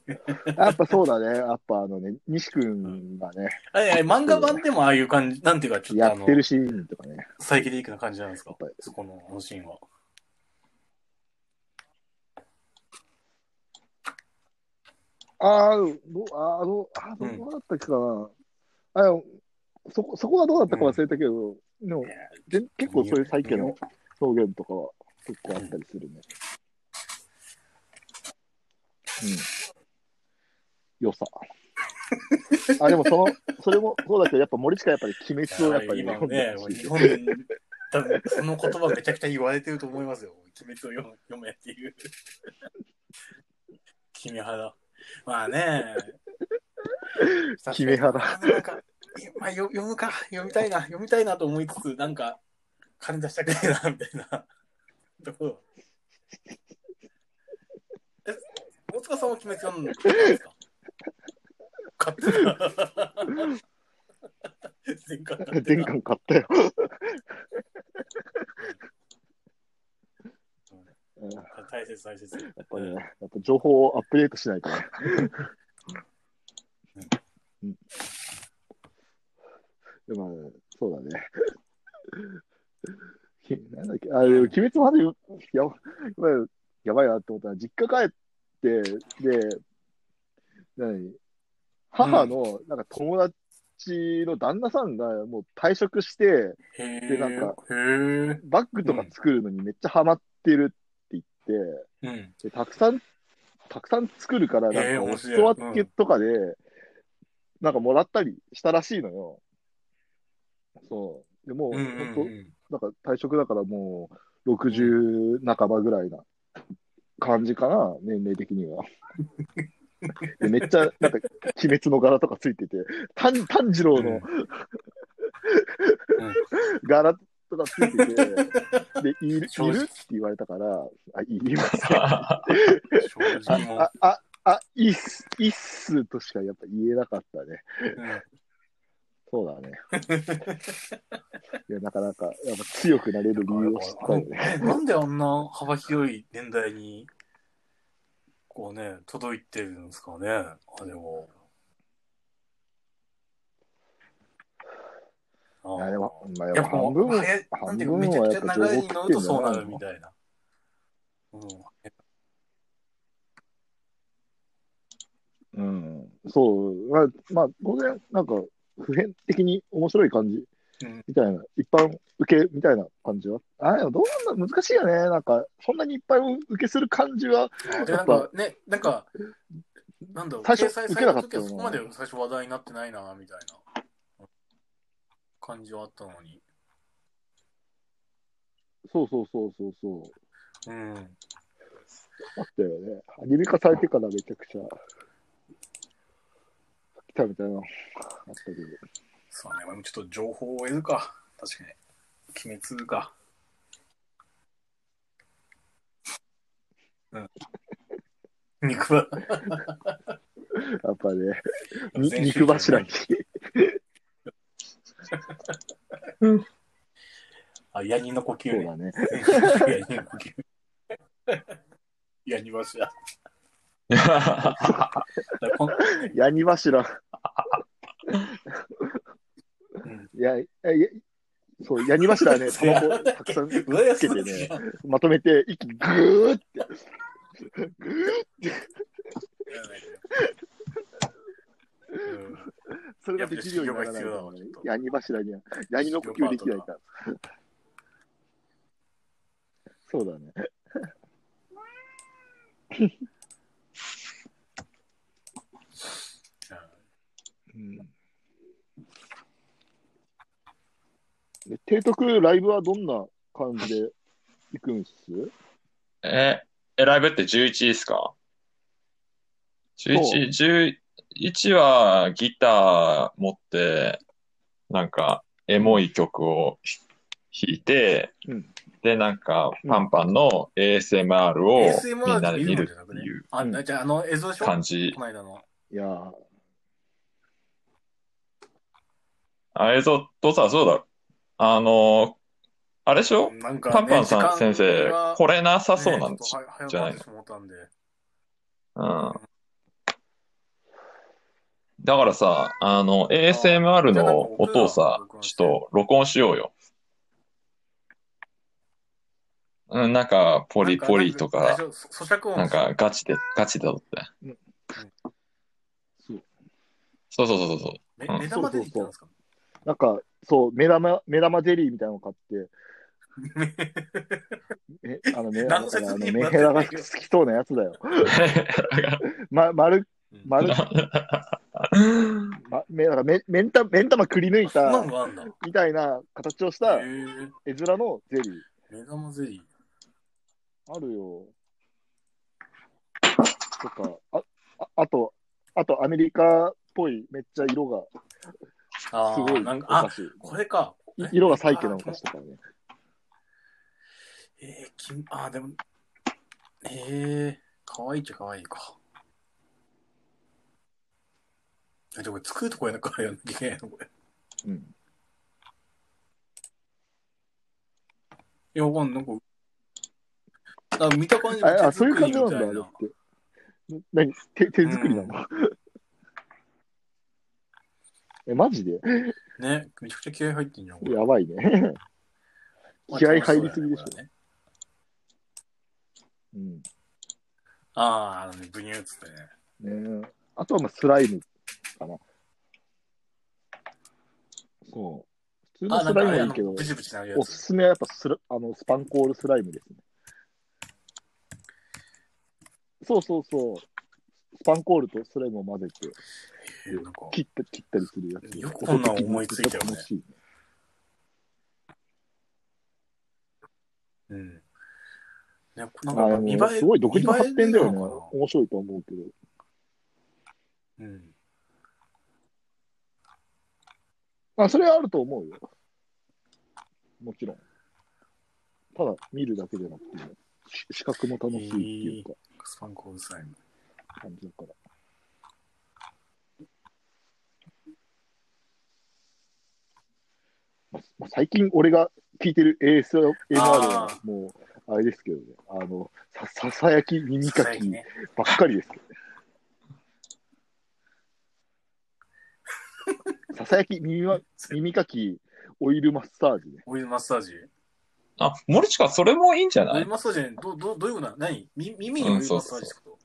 やっぱそうだね。やっぱあのね、西君がね、あれ、あれ漫画版でもああいう感じ、なんていうか、ちょっとやあのって、るシーンとかね。サイケデリックな感じなんですか？やっぱりそこの、あのシーンは。ああ、どう、あーどう、あーどうだったっけかな。あのそこ、そこはどうだったか忘れたけど、でも、で結構そういう最近の表現とかは結構あったりするね。うん。良さ。あ、でもその、それもそうだけど、やっぱ森近やっぱり鬼滅をやっぱり今読んでね、日本多分その言葉めちゃくちゃ言われてると思いますよ。鬼滅を読む読めっていう。君派まあね。君派だなんか、まあ、よ読むか、読みたいな、読みたいなと思いつつ、なんか、金出したくないな、みたいなところ。え、大塚さんは鬼滅読んだんですか買ってた。全巻買ってた全巻買ったよ。大切大切。っぱね、やっぱ情報をアップデートしないとね。うんでも、まあそうだね。(laughs) きなんだっけ、あ、でも鬼滅までややばいやばいなって思ったら、実家帰って、で、何？母の、なんか友達の旦那さんがもう退職して、へでなんか。バッグとか作るのにめっちゃハマってるって言って、うん。でたくさん、たくさん作るから、なんかお裾分けとかで、なんかもらったりしたらしいのよ。そう。でもう、うんうんほんとうん。なんか退職だからもう、60半ばぐらいな感じかな、年齢的には。でめっちゃ、なんか、鬼滅の柄とかついてて、炭炭治郎の、柄とかついてて、で、いる、いるって言われたから、あ、い (laughs) りますよ。正直もあ、あ、あ、いいっす、いいっすとしかやっぱ言えなかったね。う。そうだね。いや、なかなか、やっぱ強くなれる理由を知ったよね。うんなんであんな幅広い年代に、こうね、届いてるんですかね、あれも。あいやでも、まあ、ややっぱ半分は、半ていうか、めちゃくちゃ分はやっぱ情流れに乗報食ってんじるとそうなるみたいな。うん。うん。そう。まあ、まあ、当然、なんか、普遍的に面白い感じうんみたいな、一般受けみたいな感じは？あ、でもどうなんだ、難しいよね。なんか、そんなにいっぱい受けする感じは、で、なんかね、なんか、なんだろう、最初受けなかったそこまで最初話題になってないな、みたいな感じはあったのに。そうそうそうそうそう。うん。あったよね。アニメ化されてからめちゃくちゃ、来たみたいなのあったけど。そうね、まあちょっと情報を得るか。確かに。鬼滅か。うん。(laughs) 肉は、やっぱね、(laughs) に肉柱に。(laughs) あ、ヤニの呼吸ね。そうだね。ヤニの呼吸。ヤニ柱。ヤニ柱。うん。いや、いや、そう、ヤニ柱はね、タバコたくさんつけてね、まとめて、息ぐーって、うん。それができるようにならないとやっぱり修行が必要だわちょっと。ヤニ柱には、ヤニの呼吸できないから。そうだね。うん。で提督ライブはどんな感じで行くんす？え、えライブって11ですか ?11、11はギター持って、なんか、エモい曲を弾いて、うん。で、なんか、パンパンの ASMR をみんなで見るっていうあ、うんじゃあ、あの映像でし。いやーあ、映像とさ、そうだ。あの、あれでしょ？なんか、パンパンさん先生、これれなさそうなんちょっとはじゃないの？早く思ったんで。うん。だからさ、あの、ASMR の音をさ、ちょっと録音しようよ。うん、なんか、ポリポリとか、大丈夫？咀嚼音なんか、ガチで、ガチで撮って。そうそうそうそうそう。うんめ目玉で言ってたんですか？なんか、そう、目玉、目玉ゼリーみたいなの買って、(laughs) え、あのね、あの、何の説あの明メヘラが好きそうなやつだよ。(laughs) ま、丸、丸、ま、め、なんかめ、目ん玉、目ん玉くり抜いた。みたいな形をした絵面のゼリー。目玉ゼリー。あるよ。とか、あ、ああと、あとアメリカっぽい、めっちゃ色があすごいあ、なんか、あお菓、子。これか。い色がサイケなお菓子とかね。えー、きあー、でも、えー、かわいいっちゃかわいいか。え、じゃあこれ作るとこやなからやんなきゃいけないのこれ。うん。いや、わかんない。なんか、あ見た感じあ、あそういう感じなんだ。何？手、手作りなの、え、マジで？ね、めちゃくちゃ気合入ってんじゃん。これやばいね。気合入りすぎでしょ。うだよねこれねうん。ああ、あのね、ブニューっつってね。ねえあとはまあスライムかな。そう。普通のあ、スライムはいいけど、ブチブチなるやおすつ。すめはやっぱスラあのスパンコールスライムですね。そうそうそう。スパンコールとスライムを混ぜてえーなんか、切った切ったりするやつ。よくこんなん思いついたよね楽しいうん。ね、なんあか、見栄え、のすごい独自の発展だよね。面白いと思うけど。なうん。あ、それはあると思うよ。もちろん。ただ見るだけじゃなくて、し視覚も楽しいっていうか、スパンコールスライム。感じだから。ま最近俺が聞いてる ASMR はあもう、あれですけどね、あの、さささやき耳かき。ばっかりですけどね。(laughs) ささやき耳は耳かきオイルマッサージね。オイルマッサージ？あ、森近、それもいいんじゃない？オイルマッサージね、どどどういうことなの？何？み耳にオイルマッサージってこと、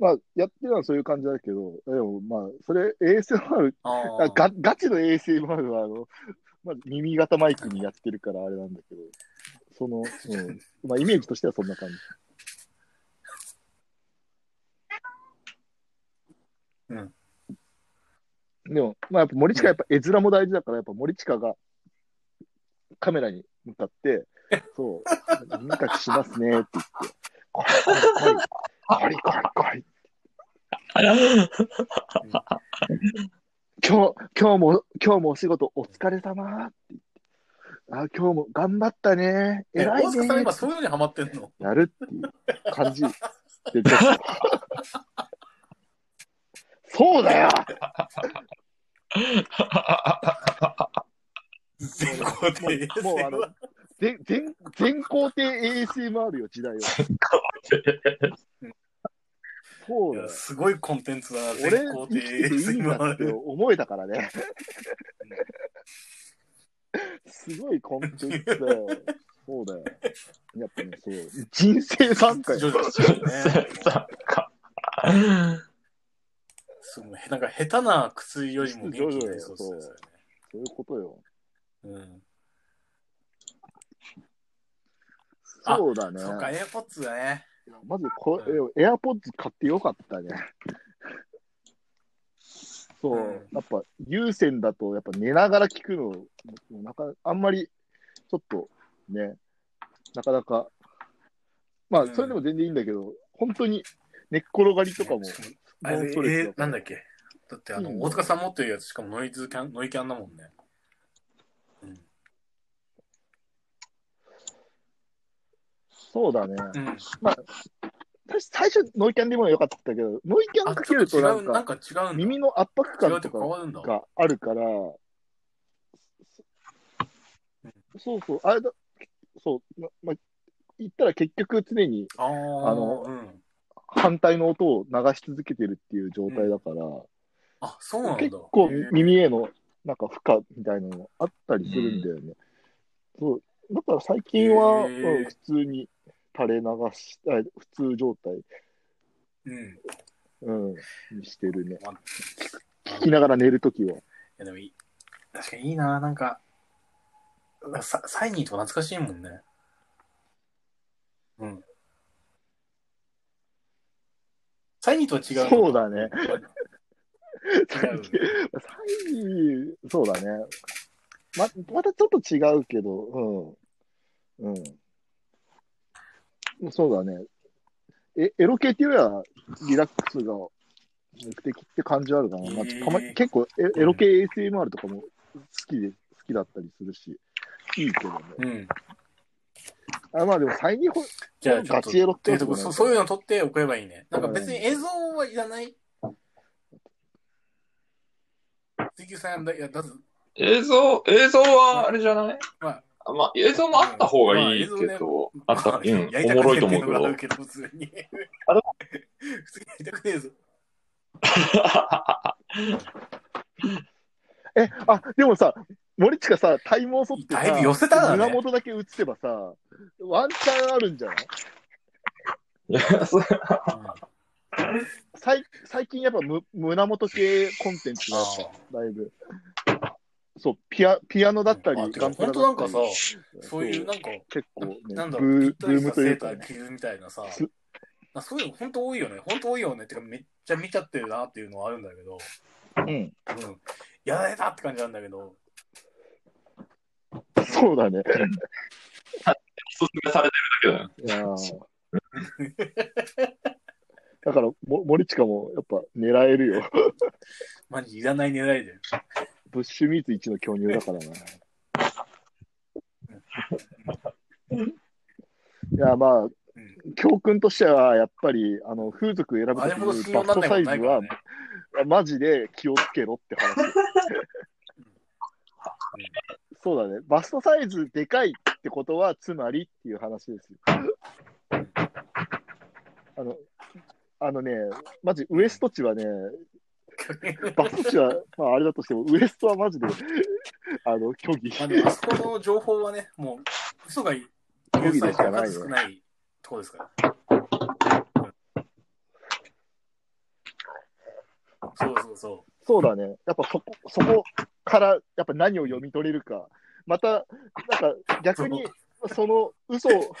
まあ、やってるのはそういう感じだけど、でもまあ、それ ASMR あ。ガガチの ASMR は、あの、まあ、耳型マイクにやってるからあれなんだけど、その、うん、まあ、イメージとしてはそんな感じ。うん。でも、まあ、やっぱ森近やっぱ絵面も大事だから、やっぱ森近がカメラに向かって、そう、耳かきしますねって言って、コリコリコリ、コリコリコリ。今日、今日も、今日もお仕事お疲れ様って言って。あ、今日も頑張ったね。え、偉い大塚さんね今。そういうのにハマってんのやるっていう感じそうだよもうあの、全、全、全工程 ASMR よ、時代は。そうだよ。すごいコンテンツだな、俺、全校で生きてていいんだって思えたからね。すごいコンテンツだよ。そうだよ。やっぱね、そう。人生参加よ。徐々にしてるね。さか。すごいなんか下手な薬よりも元気になりそうですね。そういうことよ。うん。あそうだね。そっか、エアポッツだね。まずこ、エアポッズ買ってよかったね。(laughs) そう、うんやっぱ有線だと、やっぱ寝ながら聞くの、なかあんまり、ちょっとね、なかなか、まあ、うんそれでも全然いいんだけど、本当に寝っ転がりとかも、あれ、えだからなんだっけ？だってあの、うん大塚さん持ってるやつしかもノイズキャン、ノイキャンだもんね。うん。そうだね。うん。まあ、私最初ノイキャンでもよかったけど、ノイキャンあ、かけるとなんなんかか違う。耳の圧迫感とか。があるから、そうそう、あれだ、そう、まま言ったら結局常にあああのうん。反対の音を流し続けてるっていう状態だから、あ、そうなんだ。結構耳へのなんか負荷みたいなのあったりするんだよね。そう。だから最近は、うん普通に垂れ流し、あ普通状態、うん。うん、にしてるね。ま聞きながら寝るときは。いやでもいい。確かにいいな、なんか、ササイニーとか懐かしいもんね。うん。サイニーとは違うそうだね。違う。(laughs) 最近、そうだね。ま、またちょっと違うけど、うん。うん。そうだね。え、エロ系っていうよりは、リラックスが目的って感じはあるかな。まあ、たま結構エ、エロ系 ASMR とかも好きで、好きだったりするし、いいけどね。うん。あまあでも、最近ほ、じゃあ、ガチエロっていうとこそそういうの撮って送ればいいね。なんか別に映像はいらない？水球さんだ、いや、だ映像、映像はあれじゃない？まあ、あまあ、映像もあった方がいいけまあ映ど、あった、うん、おもろいと思うけど。ある。けど、普通に。あれ？普通にやりたくねえぞ。(laughs) え、あ、でもさ、森近さ、体毛剃ってさ、だいぶ寄せたなね。胸元だけ映せばさ、ワンチャンあるんじゃない？いや、そ (laughs) う最最近やっぱむ胸元系コンテンツがだいぶ、そう、ピアピアノだったり、ガンプラ本当なんかだったりさ、そういうなんか、結構ね、なんだろう、ブームというかねセーター。着るみたいなさす、あそういうの本当多いよね。本当多いよね。てかめっちゃ見ちゃってるなっていうのはあるんだけど、うん、うん。やられたって感じなんだけど、そうだね。おすすめされてるだけだよ。いやーだからも、森近もやっぱ狙えるよ。(laughs) マジいらない狙いで。ブッシュミーツ1の巨乳だからな。いや、まあ、教訓としては、やっぱり、あの、風俗選ぶときにバストサイズはね。、マジで気をつけろって話。そうだね。バストサイズでかいってことは、つまりっていう話ですよ。あの、あのね、マジウエスト値はね、バスト値は、まああれだとしても、ウエストはマジで、(laughs) あの、虚偽。まああそこの情報はね、もう、嘘が虚偽でしかない数よ少ないところですから。そうそうそそうだね。やっぱそこ、そこから、やっぱ何を読み取れるか。また、なんか逆に、その嘘を、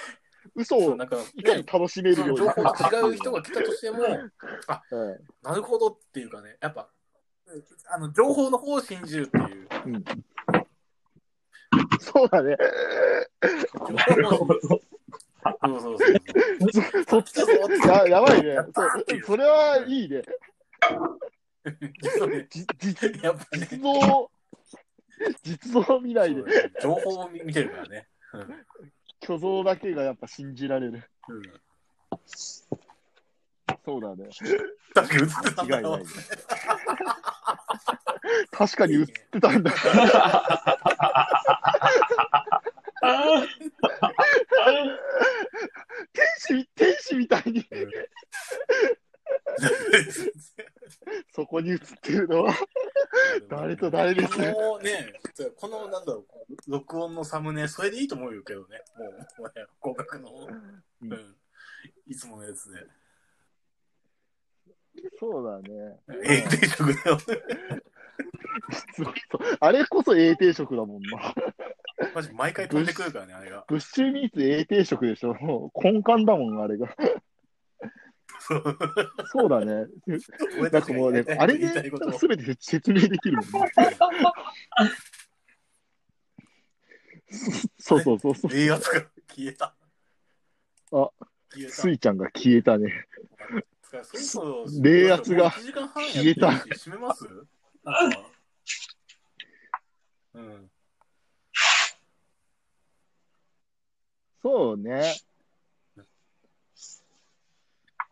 嘘をなんか、いかに楽しめるように。情報が違う人が来たとしても、うん。なるほどっていうかね、やっぱ、うんあの、情報の方を信じるっていう。うん。そうだね。そうそうそう。(laughs) そっちそう。ややばいね。そそれはいいね。実やっぱね。実像、実像見ないで、情報を見てるからね。うん虚像だけがやっぱ信じられる。うんそうだね。確かに映ってたんだよ違いない。。確かに映ってたんだ。天使、天使みたいに、(laughs) そこに映ってるのは、誰と誰です？このね、このなんだろう、録音のサムネ、それでいいと思うけどね。もう、もうね、合格の、うん、いつものやつで。そうだね。(laughs) え定食だよ。(laughs) あれこそ A 定食だもんな。マジ毎回飛んでくるからね、あれが。ブッシュミーツ A 定食でしょ。もう根幹だもん、あれが。そうだね。(laughs) なんかもうねあれで言いたいことを全て説明できるもんね。そうそうそうそう。冷圧が消えた。あ、ス。イちゃんが消えたね。冷圧が1時間半やって消えた閉めます？うん。そうね。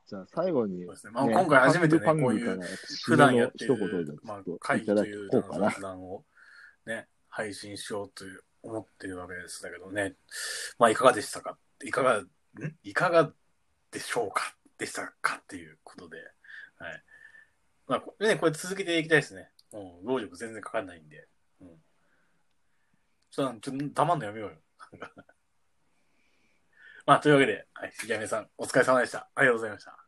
じゃあ最後に、そうですね。まあ、今回初めてね、こういう普段やってる、まあ会議という談をね、配信しようという思ってるわけですだけどね。まあ、いかがでしたか？いかが、ん？いかがでしょうか？でしたか？っていうことで。はい。まあ、これね、これ続けていきたいですね。もう、労力全然かかんないんで。うん。ちょっと、ちょっと黙んのやめようよ。まあ、というわけで、はい、杉山さん、お疲れ様でした。ありがとうございました。